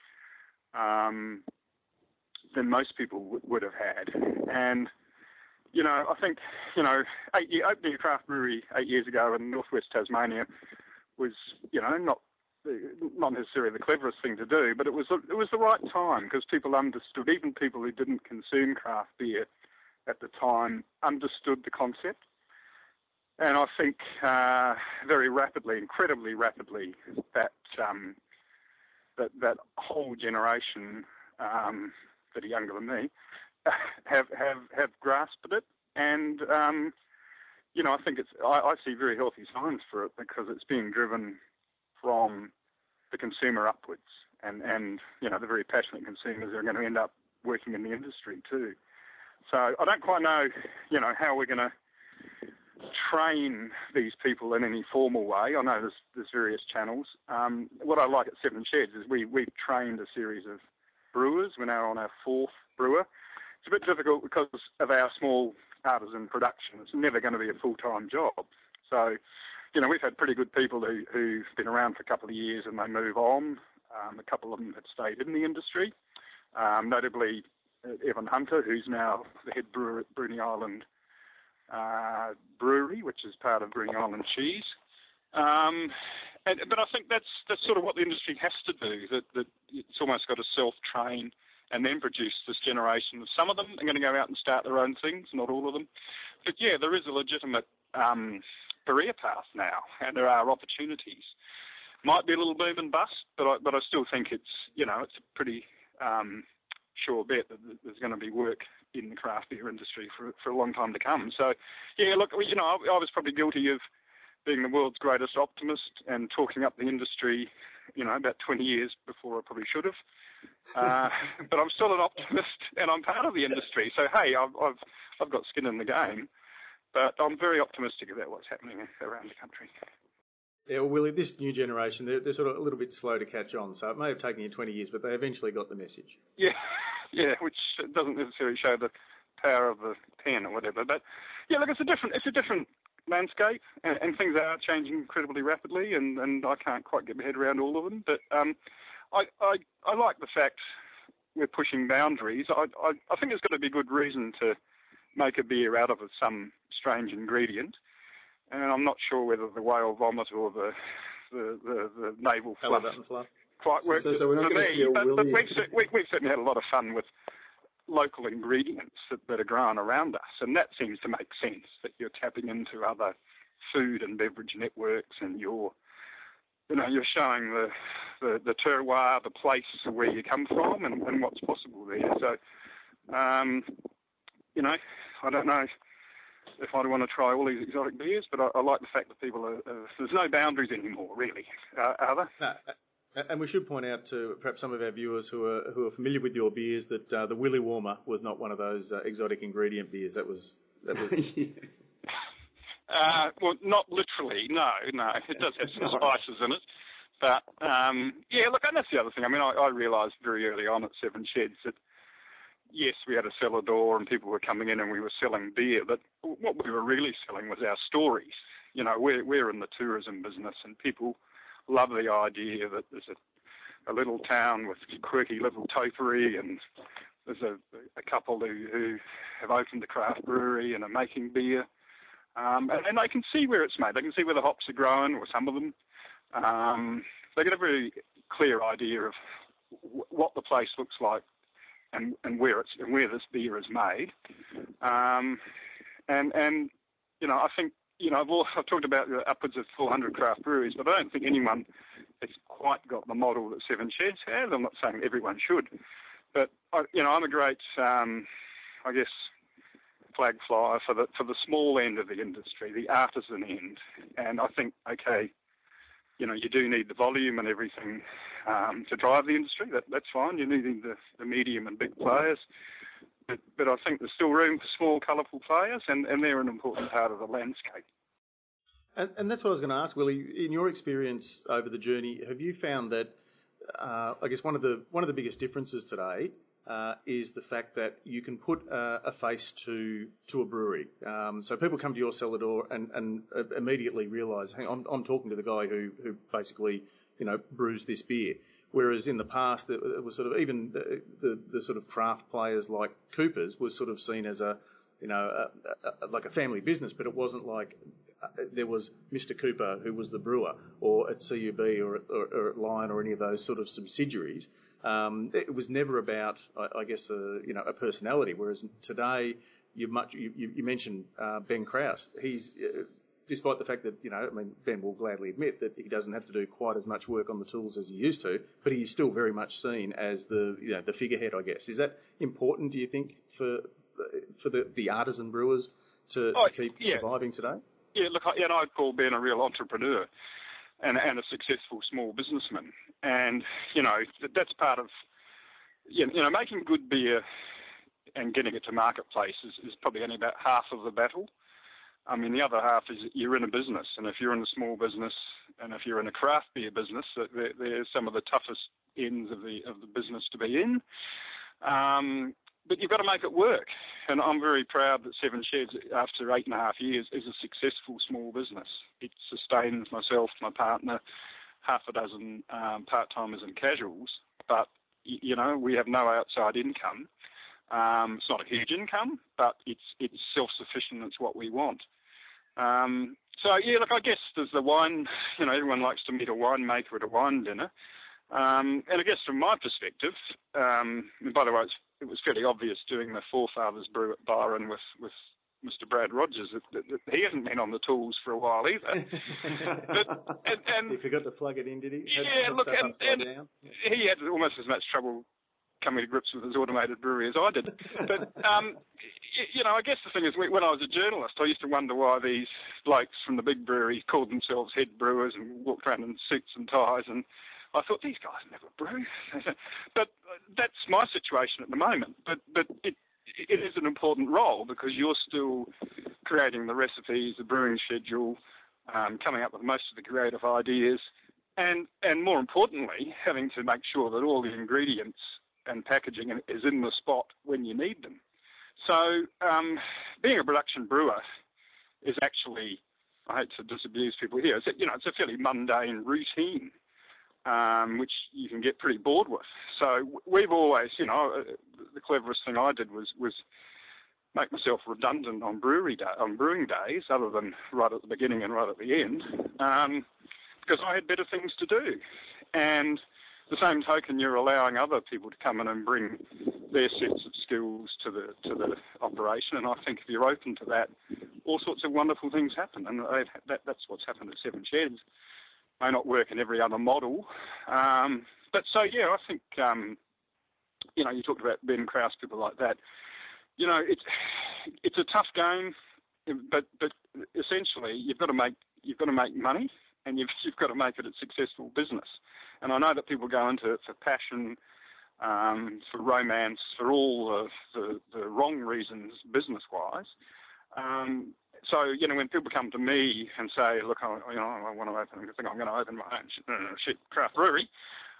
um, than most people w- would have had. And you know, I think you know, eight year, opening a craft brewery eight years ago in northwest Tasmania was you know not not necessarily the cleverest thing to do, but it was it was the right time because people understood, even people who didn't consume craft beer at the time understood the concept. And I think uh, very rapidly, incredibly rapidly, that um, that that whole generation um, that are younger than me [laughs] have have have grasped it, and um, you know I think it's I, I see very healthy signs for it because it's being driven from the consumer upwards, and and you know the very passionate consumers are going to end up working in the industry too. So I don't quite know, you know, how we're going to train these people in any formal way. I know there's, there's various channels. Um, what I like at Seven Sheds is we, we've trained a series of brewers. We're now on our fourth brewer. It's a bit difficult because of our small artisan production. It's never going to be a full-time job. So, you know, we've had pretty good people who, who've been around for a couple of years and they move on. Um, a couple of them have stayed in the industry, um, notably uh, Evan Hunter, who's now the head brewer at Bruny Island uh, brewery, which is part of Bruny Island Cheese. Um, and, but I think that's that's sort of what the industry has to do. That, that it's almost got to self-train and then produce this generation. Some of them are going to go out and start their own things, not all of them. But yeah, there is a legitimate um, career path now, and there are opportunities. Might be a little boom and bust, but I, but I still think it's you know it's a pretty um, sure bet that there's going to be work in the craft beer industry for for a long time to come. So, yeah, look, you know, I, I was probably guilty of being the world's greatest optimist and talking up the industry, you know, about 20 years before I probably should have. Uh, [laughs] but I'm still an optimist, and I'm part of the industry. So hey, I've, I've I've got skin in the game, but I'm very optimistic about what's happening around the country. Yeah, well, Willie, this new generation, they're, they're, sort of a little bit slow to catch on. So it may have taken you 20 years, but they eventually got the message. Yeah, [laughs] yeah, which doesn't necessarily show the power of the pen or whatever. But yeah, look, it's a different, it's a different landscape, and, and things are changing incredibly rapidly, and, and I can't quite get my head around all of them. But um, I, I, I like the fact we're pushing boundaries. I, I, I think there's got to be good reason to make a beer out of some strange ingredient and I'm not sure whether the whale vomit or the the, the, the naval fluff quite works so, so we're not for me. But, but we've, we, we've certainly had a lot of fun with local ingredients that, that are grown around us, and that seems to make sense. That you're tapping into other food and beverage networks, and you're you know you're showing the the, the terroir, the place where you come from, and, and what's possible there. So, um, you know, I don't know if I want to try all these exotic beers, but I, I like the fact that people are, uh, there's no boundaries anymore, really, uh, are there? No. And we should point out to perhaps some of our viewers who are who are familiar with your beers that uh, the Willie Warmer was not one of those uh, exotic ingredient beers. That was that was. [laughs] [laughs] uh, well, not literally. No, no. It does have some [laughs] spices in it, but um, yeah. Look, and that's the other thing. I mean, I, I realised very early on at Seven Sheds that yes, we had a cellar door and people were coming in and we were selling beer, but what we were really selling was our stories. You know, we're, we're in the tourism business and people love the idea that there's a, a little town with quirky little topiary and there's a, a couple who, who have opened a craft brewery and are making beer. Um, and, and they can see where it's made. They can see where the hops are growing, or some of them. Um, they get a very clear idea of w- what the place looks like and, and where it's and where this beer is made. Um, and and you know, I think you know I've, all, I've talked about upwards of 400 craft breweries, but I don't think anyone has quite got the model that Seven Sheds has. I'm not saying everyone should, but I, you know, I'm a great, um, I guess, flag flyer for the for the small end of the industry, the artisan end, and I think okay you know, you do need the volume and everything um, to drive the industry. That, that's fine. You're needing the, the medium and big players. But, but I think there's still room for small, colourful players, and, and they're an important part of the landscape. And, and that's what I was going to ask, Willie. In your experience over the journey, have you found that, uh, I guess, one of the one of the biggest differences today uh, is the fact that you can put a, a face to to a brewery. Um, so people come to your cellar door and, and uh, immediately realise, hang on, I'm talking to the guy who who basically you know brews this beer. Whereas in the past, it was sort of even the, the, the sort of craft players like Coopers was sort of seen as a you know a, a, like a family business, but it wasn't like uh, there was Mr. Cooper who was the brewer, or at CUB or, or, or at Lion or any of those sort of subsidiaries. Um, it was never about, I, I guess, a, you know, a personality. Whereas today, you much you, you mentioned uh, Ben Kraus. He's uh, despite the fact that you know, I mean, Ben will gladly admit that he doesn't have to do quite as much work on the tools as he used to, but he's still very much seen as the you know the figurehead, I guess. Is that important? Do you think for for the, the artisan brewers to, oh, to keep yeah. surviving today? Yeah, look, yeah, and I'd call Ben a real entrepreneur and, and a successful small businessman. And, you know, that's part of, you know, making good beer and getting it to marketplace is, is probably only about half of the battle. I mean, the other half is you're in a business, and if you're in a small business, and if you're in a craft beer business, they're, they're some of the toughest ends of the of the business to be in. Um, but you've got to make it work. And I'm very proud that Seven Sheds, after eight and a half years, is a successful small business. It sustains myself, my partner, half a dozen um, part timers and casuals. But you know, we have no outside income. Um, it's not a huge income, but it's it's self-sufficient. It's what we want. Um, so yeah, look, I guess there's the wine. You know, everyone likes to meet a winemaker at a wine dinner. Um, and I guess from my perspective, um, by the way, it was fairly obvious doing the forefathers brew at Byron with, with Mr. Brad Rogers that, that, that, he hasn't been on the tools for a while either. [laughs] but, and, and, he forgot to plug it in, did he? Yeah, look, and, and he had almost as much trouble coming to grips with his automated brewery as I did. But um, you know, I guess the thing is, when I was a journalist, I used to wonder why these blokes from the big breweries called themselves head brewers and walked around in suits and ties and I thought these guys never brew, [laughs] but that's my situation at the moment. But but it it is an important role because you're still creating the recipes, the brewing schedule, um, coming up with most of the creative ideas, and and more importantly, having to make sure that all the ingredients and packaging is in the spot when you need them. So um, being a production brewer is actually I hate to disabuse people here. It's you know it's a fairly mundane routine um, which you can get pretty bored with. So we've always, you know, uh, the cleverest thing I did was was make myself redundant on brewery day, on brewing days, other than right at the beginning and right at the end, um, because I had better things to do. And the same token, you're allowing other people to come in and bring their sets of skills to the to the operation. And I think if you're open to that, all sorts of wonderful things happen. And that, that's what's happened at Seven Sheds may not work in every other model. Um, but so yeah, I think um, you know you talked about Ben Kraus, people like that. You know, it's it's a tough game, but but essentially you've got to make you've got to make money, and you've [laughs] you've got to make it a successful business. And I know that people go into it for passion, um, for romance, for all the, the wrong reasons business wise. Um, so you know when people come to me and say, look, I, you know, I want to open, I think I'm going to open my own uh, craft brewery.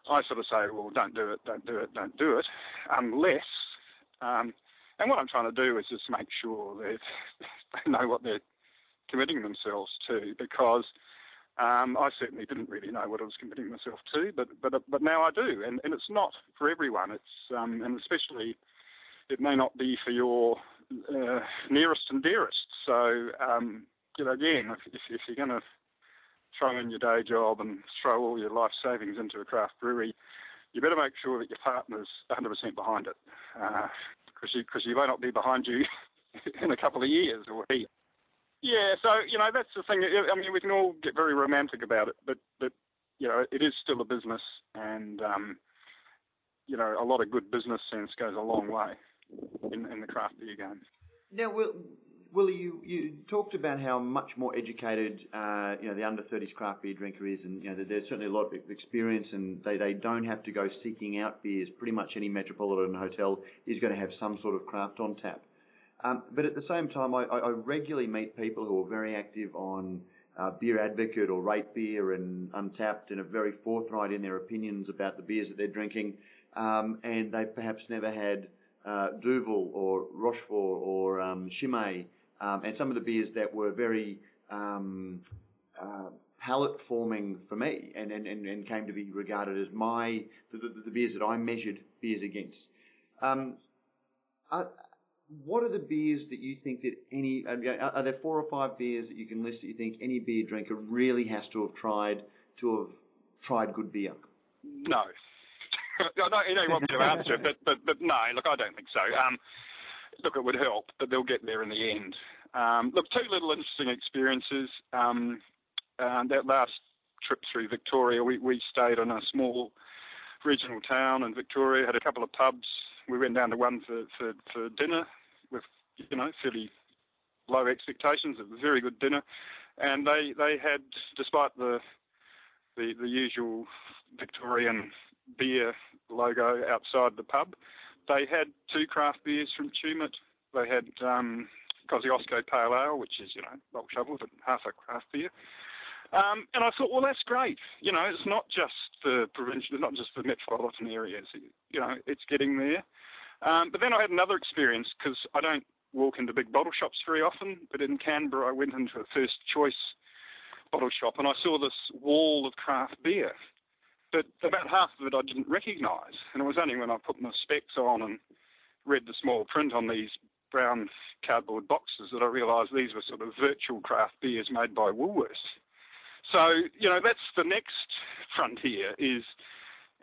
I sort of say, well, don't do it, don't do it, don't do it, unless. Um, and what I'm trying to do is just make sure that [laughs] they know what they're committing themselves to, because um, I certainly didn't really know what I was committing myself to, but but but now I do, and and it's not for everyone. It's um, and especially it may not be for your uh, nearest and dearest. So, um, you know, again, if, if you're going to throw in your day job and throw all your life savings into a craft brewery, you better make sure that your partner's 100% behind it, because uh, you, cause you may not be behind you [laughs] in a couple of years or he. Yeah, so you know that's the thing. I mean, we can all get very romantic about it, but but you know it is still a business, and um, you know a lot of good business sense goes a long way in, in the craft beer game. Now, Will, Willie, you, you talked about how much more educated uh, you know the under 30s craft beer drinker is, and you know there's certainly a lot of experience, and they, they don't have to go seeking out beers. Pretty much any metropolitan hotel is going to have some sort of craft on tap. Um, but at the same time, I, I regularly meet people who are very active on uh, Beer Advocate or Rate Beer and Untappd and are very forthright in their opinions about the beers that they're drinking, um, and they've perhaps never had uh, Duvel or Rochefort or um, Chimay, um, and some of the beers that were very um, uh, palate forming for me and, and, and, and, came to be regarded as my the, the, the beers that I measured beers against. Um, are, what are the beers that you think that any are, are there four or five beers that you can list that you think any beer drinker really has to have tried to have tried good beer? No, I know you don't want me to answer, but but but no, look, I don't think so. Um, look, it would help, but they'll get there in the end. Um, look, two little interesting experiences. Um, uh, that last trip through Victoria, we, we stayed in a small regional town in Victoria, had a couple of pubs. We went down to one for, for, for dinner with, you know, fairly low expectations. It a very good dinner. And they, they had, despite the, the, the usual Victorian beer logo outside the pub, they had two craft beers from Tumut. They had um, Kosciuszko Pale Ale, which is, you know, bulk shovel, but half a craft beer. Um, and I thought, well, that's great. You know, it's not just the provincial, not just the metropolitan areas. You know, it's getting there. Um, but then I had another experience because I don't walk into big bottle shops very often. But in Canberra, I went into a first choice bottle shop and I saw this wall of craft beer. But about half of it I didn't recognise. And it was only when I put my specs on and read the small print on these brown cardboard boxes that I realised these were sort of virtual craft beers made by Woolworths. So, you know, that's the next frontier is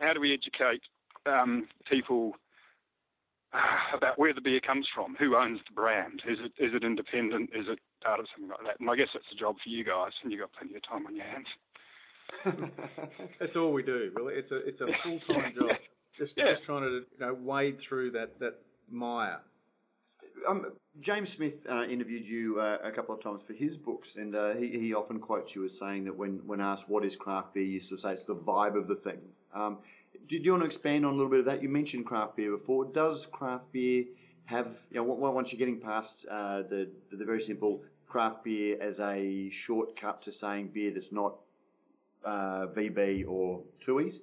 how do we educate um, people uh, about where the beer comes from, who owns the brand, is it is it independent, is it part of something like that? And I guess that's a job for you guys, and you've got plenty of time on your hands. [laughs] that's all we do, really. It's a it's a full time job. [laughs] Just, yeah. just trying to you know wade through that that mire um, James Smith uh, interviewed you uh, a couple of times for his books, and uh, he, he, often quotes you as saying that when, when asked what is craft beer, he used to say it's the vibe of the thing. Um, do, do, you want to expand on a little bit of that? You mentioned craft beer before. Does craft beer have, you know, once you're getting past uh, the, the very simple craft beer as a shortcut to saying beer that's not uh, VB or Tooheys,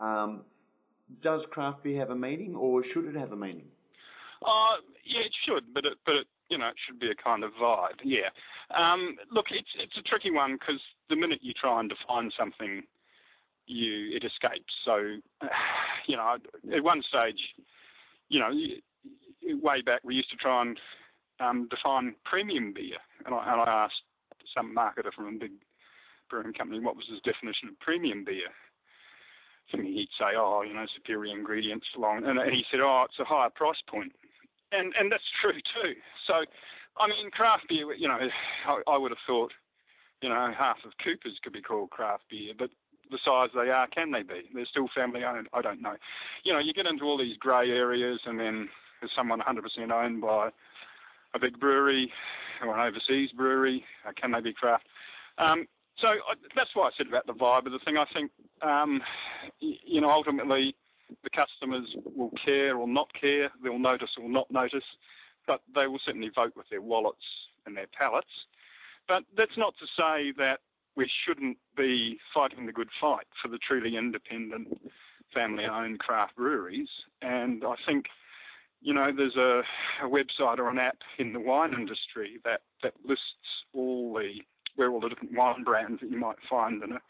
um, does craft beer have a meaning, or should it have a meaning? Uh, yeah, it should, but it, but it, you know, it should be a kind of vibe. Yeah. Um, look, it's it's a tricky one because the minute you try and define something, you it escapes. So, [sighs] you know, at one stage, you know, way back we used to try and um, define premium beer, and I, and I asked some marketer from a big brewing company what was his definition of premium beer. And he'd say, oh, you know, superior ingredients, long, and he said, oh, it's a higher price point and and that's true too. So, I mean, craft beer. You know, I, I would have thought, you know, half of Coopers could be called craft beer, but the size they are, can they be? They're still family owned. I don't know. You know, you get into all these grey areas, and then there's someone 100% owned by a big brewery or an overseas brewery. Uh, can they be craft? Um, so I, that's why I said about the vibe of the thing. I think, um, you know, ultimately the customers will care or not care, they'll notice or not notice, but they will certainly vote with their wallets and their pallets. But that's not to say that we shouldn't be fighting the good fight for the truly independent, family owned craft breweries. And I think, you know, there's a, a website or an app in the wine industry that, that lists all the where all the different wine brands that you might find in a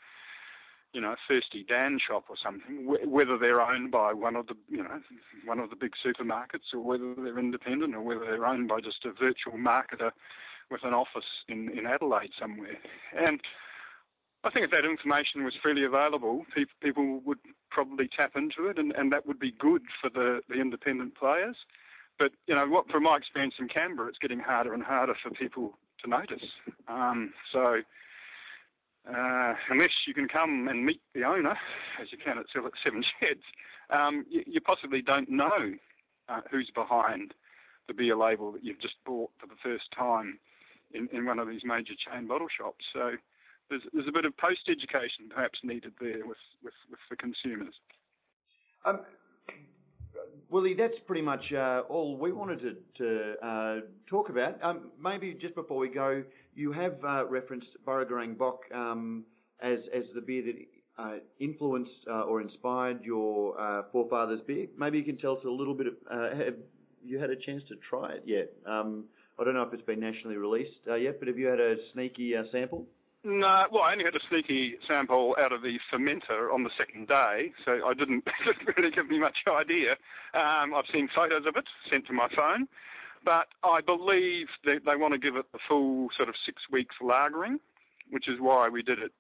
you know, Thirsty Dan shop or something, whether they're owned by one of the, you know, one of the big supermarkets or whether they're independent or whether they're owned by just a virtual marketer with an office in, in Adelaide somewhere. And I think if that information was freely available, people, people would probably tap into it and, and that would be good for the, the independent players. But, you know, what, from my experience in Canberra, it's getting harder and harder for people to notice. Um, so, uh, unless you can come and meet the owner, as you can at Seven [laughs] Sheds, um, you, you, possibly don't know uh, who's behind the beer label that you've just bought for the first time in, in one of these major chain bottle shops. So there's, there's a bit of post education perhaps needed there with, with, with the consumers. Um, Willie, that's pretty much uh, all we wanted to, to uh, talk about. Um, maybe just before we go, you have uh, referenced Burragorang Bock um, as as the beer that uh, influenced uh, or inspired your uh, forefathers' beer. Maybe you can tell us a little bit. Of, have you had a chance to try it yet? Um, I don't know if it's been nationally released yet, but have you had a sneaky sample? No, well, I only had a sneaky sample out of the fermenter on the second day, so I didn't, [laughs] really give me much idea. Um, I've seen photos of it sent to my phone, but I believe that they want to give it the full sort of six weeks lagering, which is why we did it,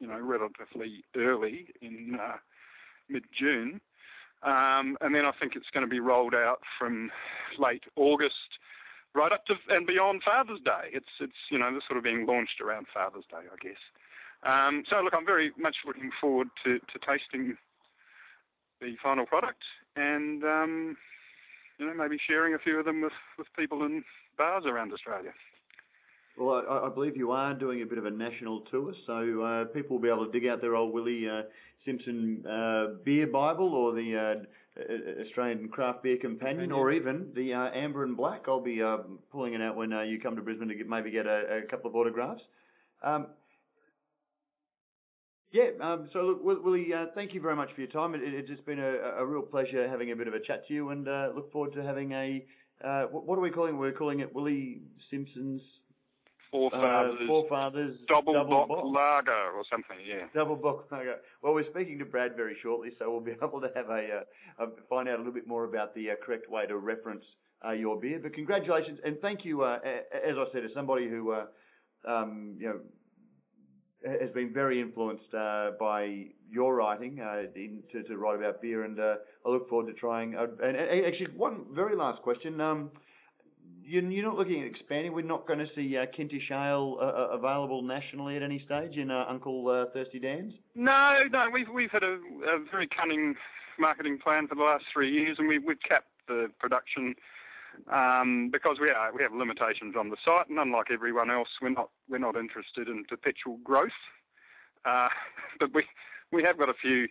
you know, relatively early in uh, mid-June. Um, and then I think it's going to be rolled out from late August right up to and beyond Father's Day. It's it's you know sort of being launched around Father's Day, I guess. Um, so look, I'm very much looking forward to, to tasting the final product and um, you know maybe sharing a few of them with, with people in bars around Australia. Well, I, I believe you are doing a bit of a national tour, so uh, people will be able to dig out their old Willie uh, Simpson uh, beer Bible or the uh, Australian Craft Beer Companion, or even the uh, Amber and Black. I'll be uh, pulling it out when uh, you come to Brisbane to get, maybe get a, a couple of autographs. Um, yeah, um, so look, Willie, uh, thank you very much for your time. It, it's just been a, a, real pleasure having a bit of a chat to you, and uh, look forward to having a. Uh, what, what, are we calling? it? We're calling it Willie Simpson's Forefathers. Uh, forefathers. Double, double bock, lager or something, yeah. Double bock lager. Well, we're speaking to Brad very shortly, so we'll be [laughs] able to have a, uh, find out a little bit more about the uh, correct way to reference uh, your beer. But congratulations and thank you. Uh, as I said, as somebody who, uh, um, you know, has been very influenced by your writing in, to, to, write about beer, and I look forward to trying. and, and, actually, one very last question. Um, you're not looking at expanding. We're not going to see uh, Kentish Ale uh, uh, available nationally at any stage in uh, Uncle uh, Thirsty Dan's. No, no. We've we've had a, a, very cunning marketing plan for the last three years, and we, we've capped the production um, because we are we have limitations on the site, and unlike everyone else, we're not we're not interested in perpetual growth. Uh, [laughs] but we we have got a few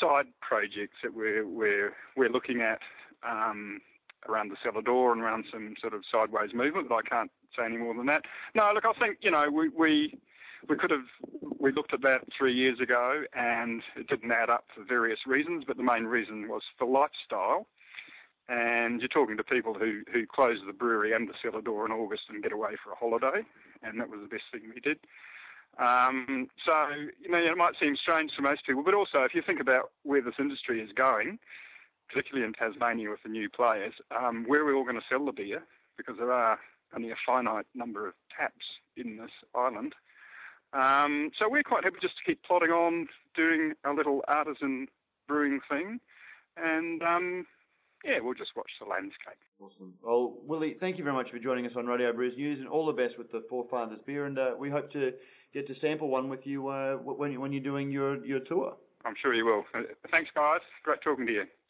side projects that we're we're we're looking at. Um, around the cellar door and around some sort of sideways movement, but I can't say any more than that. No, look, I think you know we we we could have we looked at that three years ago and it didn't add up for various reasons, but the main reason was for lifestyle. And you're talking to people who who close the brewery and the cellar door in August and get away for a holiday, and that was the best thing we did. Um, so you know it might seem strange to most people, but also if you think about where this industry is going, particularly in Tasmania with the new players, um, where we're all going to sell the beer, because there are only a finite number of taps in this island. Um, so we're quite happy just to keep plodding on, doing a little artisan brewing thing, and um, yeah, we'll just watch the landscape. Awesome. Well, Willie, thank you very much for joining us on Radio Brews News, and all the best with the Forefathers beer. And uh, we hope to get to sample one with you uh, when, when you're doing your, your tour. I'm sure you will. Uh, thanks, guys. Great talking to you.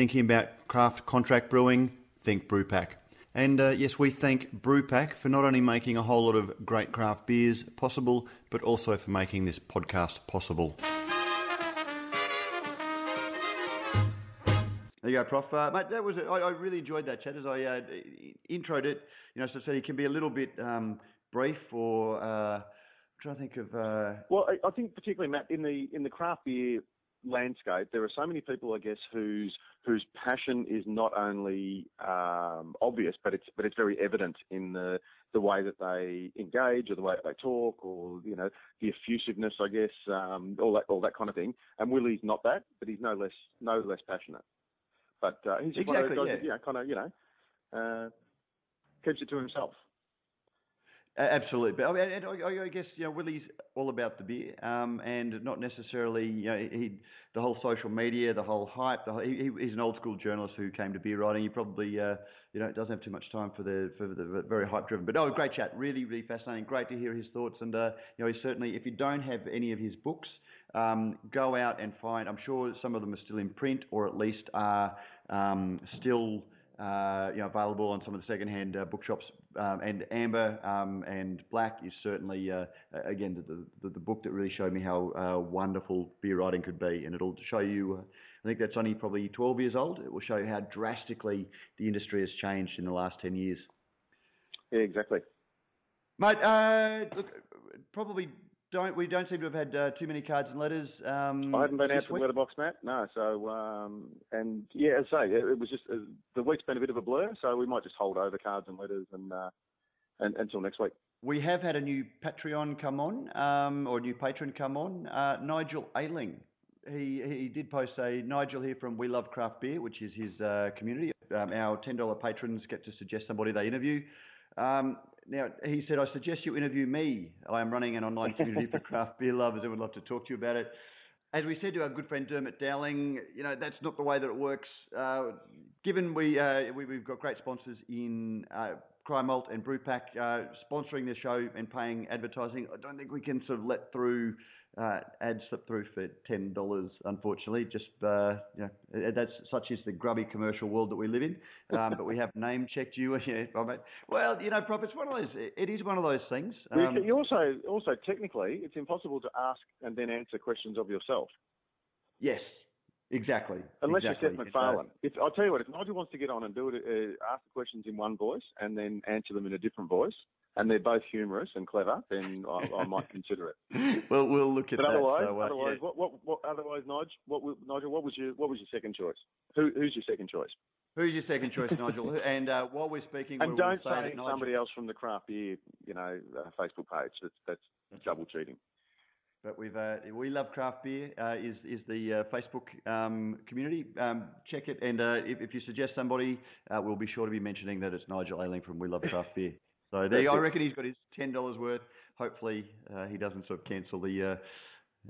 Thinking about craft contract brewing? Think Brewpack. And uh, yes, we thank Brewpack for not only making a whole lot of great craft beers possible, but also for making this podcast possible. There you go, Prof. Uh, mate, that was I, I really enjoyed that chat as I uh, introed it. You know, so, I said, it can be a little bit um, brief or. Uh, I'm trying to think of. Uh... Well, I, I think particularly Matt in the in the craft beer landscape, there are so many people, I guess, whose whose passion is not only um, obvious, but it's but it's very evident in the the way that they engage, or the way that they talk, or you know the effusiveness, I guess, um, all that all that kind of thing. And Willie's not that, but he's no less no less passionate. But uh, he's exactly, one of those guys yeah. that, you know, kind of you know uh, keeps it to himself. Absolutely, but I, mean, I, guess you know Willie's all about the beer, um, and not necessarily you know he the whole social media, the whole hype. The whole, he, he's an old school journalist who came to beer writing. He probably uh, you know doesn't have too much time for the for the very hype driven. But oh, great chat, really really fascinating. Great to hear his thoughts, and uh, you know he certainly if you don't have any of his books, um, go out and find. I'm sure some of them are still in print or at least are um, still uh, you know, available on some of the second-hand uh, bookshops. Um, and Amber um, and Black is certainly, uh, again, the, the, the, book that really showed me how uh, wonderful beer writing could be. And it'll show you, uh, I think that's only probably 12 years old. It will show you how drastically the industry has changed in the last 10 years. Yeah, exactly. Mate, uh, look, probably don't we don't seem to have had uh, too many cards and letters. Um, I haven't been out to the letterbox, Matt. No, so um, and yeah, as I say, it, it was just uh, the week's been a bit of a blur, so we might just hold over cards and letters and, uh, and until next week. We have had a new Patreon come on, um, or a new patron come on, uh, Nigel Ailing. He he did post a Nigel here from We Love Craft Beer, which is his uh, community. Um, our ten dollar patrons get to suggest somebody they interview. Um, now he said, I suggest you interview me. I am running an online community for [laughs] craft beer lovers and would love to talk to you about it. As we said to our good friend Dermot Dowling, you know that's not the way that it works. Uh, given we, uh, we we've got great sponsors in uh, Cryer Malt and Brewpack uh, sponsoring the show and paying advertising, I don't think we can sort of let through uh, ads slip through for ten dollars. Unfortunately, just uh, you know, that's such is the grubby commercial world that we live in. Um, but we have name checked you. [laughs] Yeah, well, you know, Prof, it's one of those. It is one of those things. Um, you also also technically, it's impossible to ask and then answer questions of yourself. yes, exactly. Unless exactly. you're Seth MacFarlane. If I'll tell you what, if Nigel wants to get on and do it, uh, ask the questions in one voice and then answer them in a different voice, and they're both humorous and clever, then I, I might [laughs] consider it. well, we'll look at But that. otherwise, so, uh, otherwise, yeah. what, what, what, otherwise, Nigel, what, Nigel, what was your, what was your second choice? Who, who's your second choice? Who's your second choice, Nigel? [laughs] And uh, while we're speaking, And we'll don't say say that somebody else from the craft beer, you know, uh, Facebook page. That's that's double cheating. But we've uh, we love craft beer uh, is is the uh, Facebook um, community. Um, check it, and uh, if, if you suggest somebody, uh, we'll be sure to be mentioning that it's Nigel Ailing from We Love Craft Beer. So there. I reckon he's got his ten dollars worth. Hopefully, uh, he doesn't sort of cancel the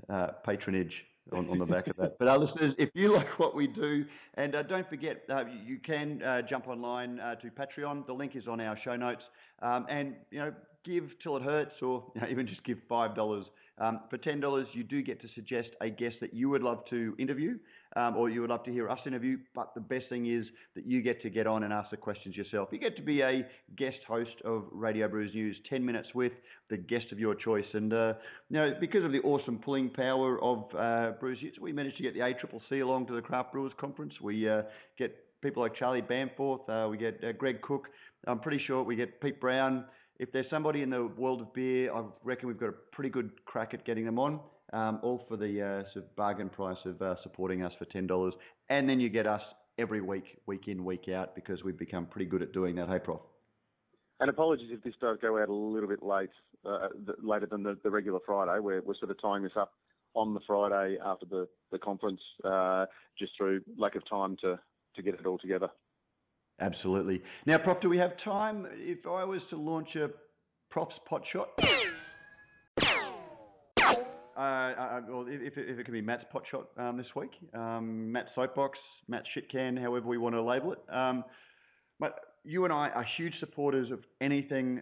uh, uh, patronage on, on the back of that. [laughs] But our listeners, if you [laughs] like what we do, and uh, don't forget, uh, you can uh, jump online uh, to Patreon. The link is on our show notes, um, and you know, give till it hurts, or [laughs] you know, even just give five dollars. Um, for ten dollars, you do get to suggest a guest that you would love to interview, um, or you would love to hear us interview. But the best thing is that you get to get on and ask the questions yourself. You get to be a guest host of Radio Brews News, ten minutes with the guest of your choice. And uh, because of the awesome pulling power of uh, Brews News, we managed to get the ACCC along to the Craft Brewers Conference. We uh, get people like Charlie Bamforth. Uh, we get uh, Greg Cook. I'm pretty sure we get Pete Brown. If there's somebody in the world of beer, I reckon we've got a pretty good crack at getting them on. Um, all for the uh, sort of bargain price of uh, supporting us for ten dollars, and then you get us every week, week in, week out, because we've become pretty good at doing that. Hey, Prof. And apologies if this does go out a little bit late, uh, later than the, the regular Friday. We're, we're sort of tying this up on the Friday after the, the conference, uh, just through lack of time to, to get it all together. Absolutely. Now, Prof, do we have time? If I was to launch a Prof's pot shot, uh, uh, well, if, if it can be Matt's pot shot um, this week, um, Matt's soapbox, Matt's shit can, however we want to label it. Um, but you and I are huge supporters of anything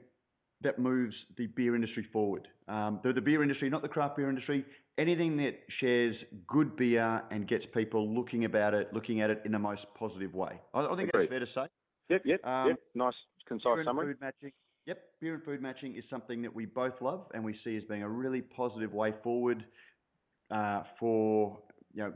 that moves the beer industry forward. Um, the, the beer industry, not the craft beer industry, anything that shares good beer and gets people looking about it, looking at it in the most positive way. I, I think Agreed. that's fair to say. Yep, yep, Um, yep. Nice, concise Beer summary. food matching. Yep, beer and food matching is something that we both love and we see as being a really positive way forward uh, for you know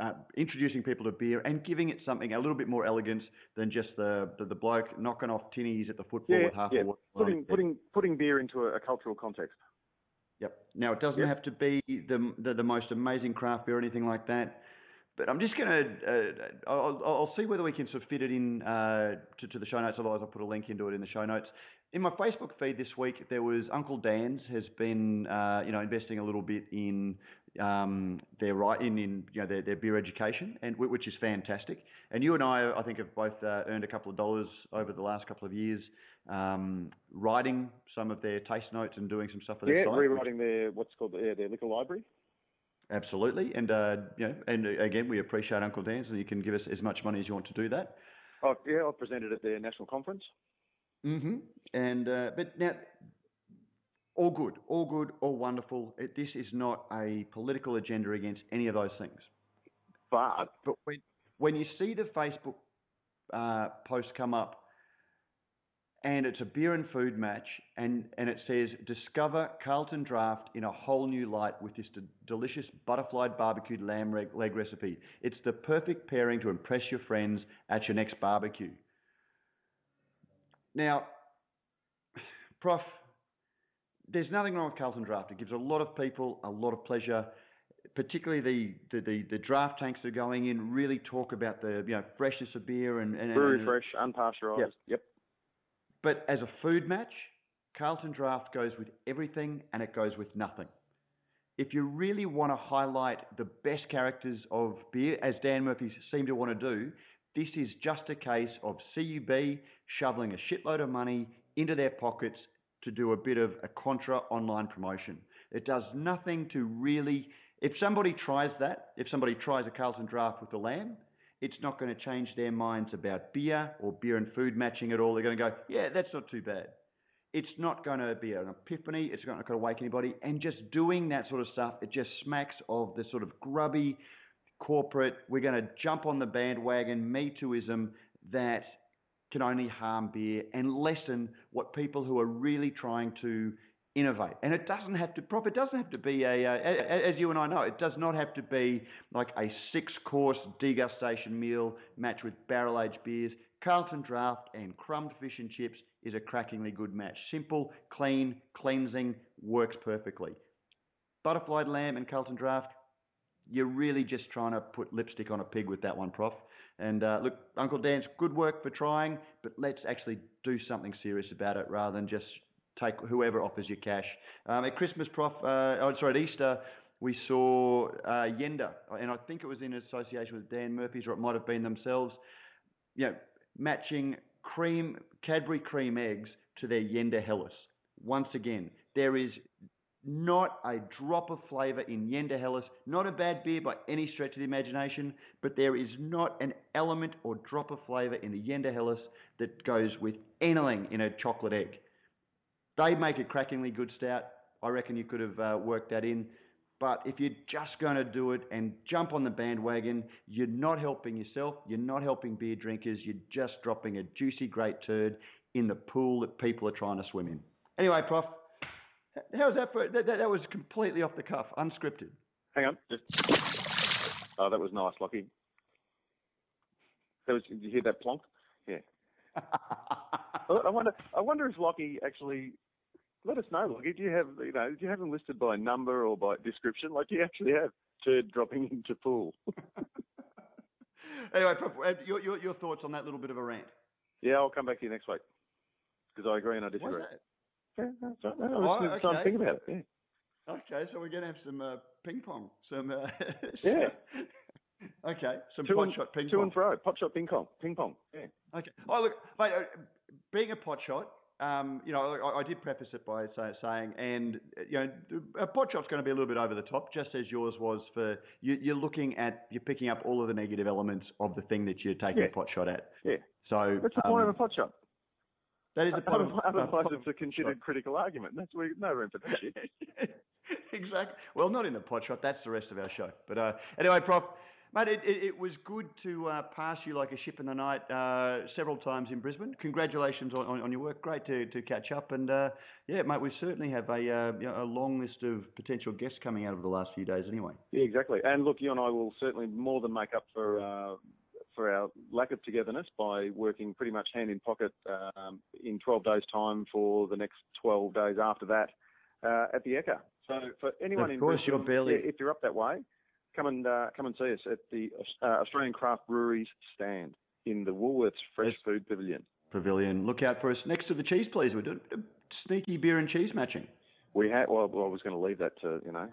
uh, introducing people to beer and giving it something a little bit more elegance than just the the, the bloke knocking off tinnies at the football Yeah, with half yeah. a water Putting, putting, putting beer into a, a cultural context. Yep. Now it doesn't Yep. have to be the, the the most amazing craft beer or anything like that. But I'm just gonna uh, I'll, I'll see whether we can sort of fit it in uh, to, to the show notes. Otherwise, I'll put a link into it in the show notes. In my Facebook feed this week, there was Uncle Dan's has been uh, you know investing a little bit in um, their right in, in you know their, their beer education, and which is fantastic. And you and I, I think, have both uh, earned a couple of dollars over the last couple of years, um, writing some of their taste notes and doing some stuff for their Yeah, rewriting their what's called yeah, their liquor library. Absolutely, and uh, you know, and uh, again, we appreciate Uncle Dan's, and you can give us as much money as you want to do that. Oh, yeah, I presented at their national conference. hmm And uh, but now, all good, all good, all wonderful. It, this is not a political agenda against any of those things. But But when when you see the Facebook uh, post come up, and it's a beer and food match, and, and it says discover Carlton Draft in a whole new light with this d- delicious butterfly barbecued lamb leg, leg recipe. It's the perfect pairing to impress your friends at your next barbecue. Now, Prof, there's nothing wrong with Carlton Draft. It gives a lot of people a lot of pleasure, particularly the, the, the, the draft tanks that are going in really talk about the you know freshness of beer and, and Brewery and, fresh, unpasteurised. Yep. Yep. But as a food match, Carlton Draft goes with everything and it goes with nothing. If you really want to highlight the best characters of beer, as Dan Murphy seemed to want to do, this is just a case of CUB shoveling a shitload of money into their pockets to do a bit of a contra online promotion. It does nothing to really. If somebody tries that, if somebody tries a Carlton draft with the lamb, it's not going to change their minds about beer or beer and food matching at all. They're going to go, yeah, that's not too bad. It's not going to be an epiphany. It's not going to wake anybody. And just doing that sort of stuff, it just smacks of the sort of grubby corporate. We're going to jump on the bandwagon, Me Tooism that can only harm beer and lessen what people who are really trying to innovate. And it doesn't have to, Prof, it doesn't have to be a, as you and I know, it does not have to be like a six course degustation meal matched with barrel aged beers. Carlton Draft and crumbed fish and chips is a crackingly good match. Simple, clean, cleansing, works perfectly. Butterflied lamb and Carlton Draft, you're really just trying to put lipstick on a pig with that one, Prof. And uh, look, Uncle Dan's good work for trying, but let's actually do something serious about it rather than just take whoever offers you cash. Um, at Christmas, Prof, uh, oh, sorry, at Easter, we saw uh, Yenda, and I think it was in association with Dan Murphy's, or it might have been themselves, you know, matching cream, Cadbury cream eggs to their Yenda Helles. Once again, there is not a drop of flavour in Yenda Helles. Not a bad beer by any stretch of the imagination, but there is not an element or drop of flavour in the Yenda Helles that goes with anything in a chocolate egg. They make a crackingly good stout. I reckon you could have uh, worked that in. But if you're just going to do it and jump on the bandwagon, you're not helping yourself. You're not helping beer drinkers. You're just dropping a juicy, great turd in the pool that people are trying to swim in. Anyway, Prof, how's that for? That, that, that was completely off the cuff, unscripted. Hang on. Just... Oh, that was nice, Lockie. That was, did you hear that plonk? Yeah. [laughs] I wonder. I wonder if Lockie actually. Let us know, Lockie. Do you have you know? Do you have them listed by number or by description? Like do you actually have turd dropping into pool? [laughs] anyway, Prof, your, your your thoughts on that little bit of a rant? Yeah, I'll come back to you next week because I agree and I disagree. Yeah, that's right. No, Oh, to okay. think about it. Yeah. Okay, so we're going to have some uh, ping pong. Some uh, [laughs] Yeah. [laughs] okay, some pot shot ping to pong. and fro, pot shot ping pong, ping pong. Yeah. Okay. Oh look, mate. Uh, being a pot shot, um, you know, I, I did preface it by say, saying, and you know, a pot shot's going to be a little bit over the top, just as yours was for you. You're looking at, you're picking up all of the negative elements of the thing that you're taking Yeah. a pot shot at. Yeah. So that's the um, point of a pot shot? that is the point of, Otherwise, it's a considered critical argument. That's where no room for that shit. [laughs] exactly. Well, not in the pot shot. That's the rest of our show. But uh, anyway, Prof, mate, it, it, it was good to uh, pass you like a ship in the night uh, several times in Brisbane. Congratulations on, on, on your work. Great to, to catch up. And uh, yeah, mate, we certainly have a, uh, you know, a long list of potential guests coming out over the last few days anyway. Yeah, exactly. And look, you and I will certainly more than make up for uh, for our lack of togetherness by working pretty much hand in pocket um, in 12 days' time for the next 12 days after that uh, at the Ekka. So for anyone Of in course, Brisbane, you're barely- if you're up that way, come and uh, come and see us at the uh, Australian Craft Breweries stand in the Woolworths Fresh Yes. Food Pavilion. Pavilion, look out for us next to the cheese, please. We're doing a sneaky beer and cheese matching. We had well, I was going to leave that to you know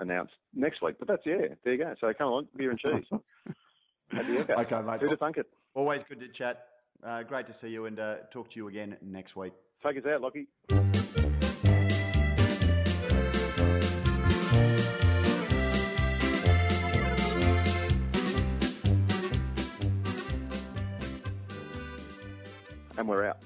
announce next week, but that's yeah. There you go. So come along, beer and cheese. [laughs] Okay, mate. Who'd have thunk it? Always good to chat. Uh, great to see you and uh, talk to you again next week. Take us out, Lockie. We're out.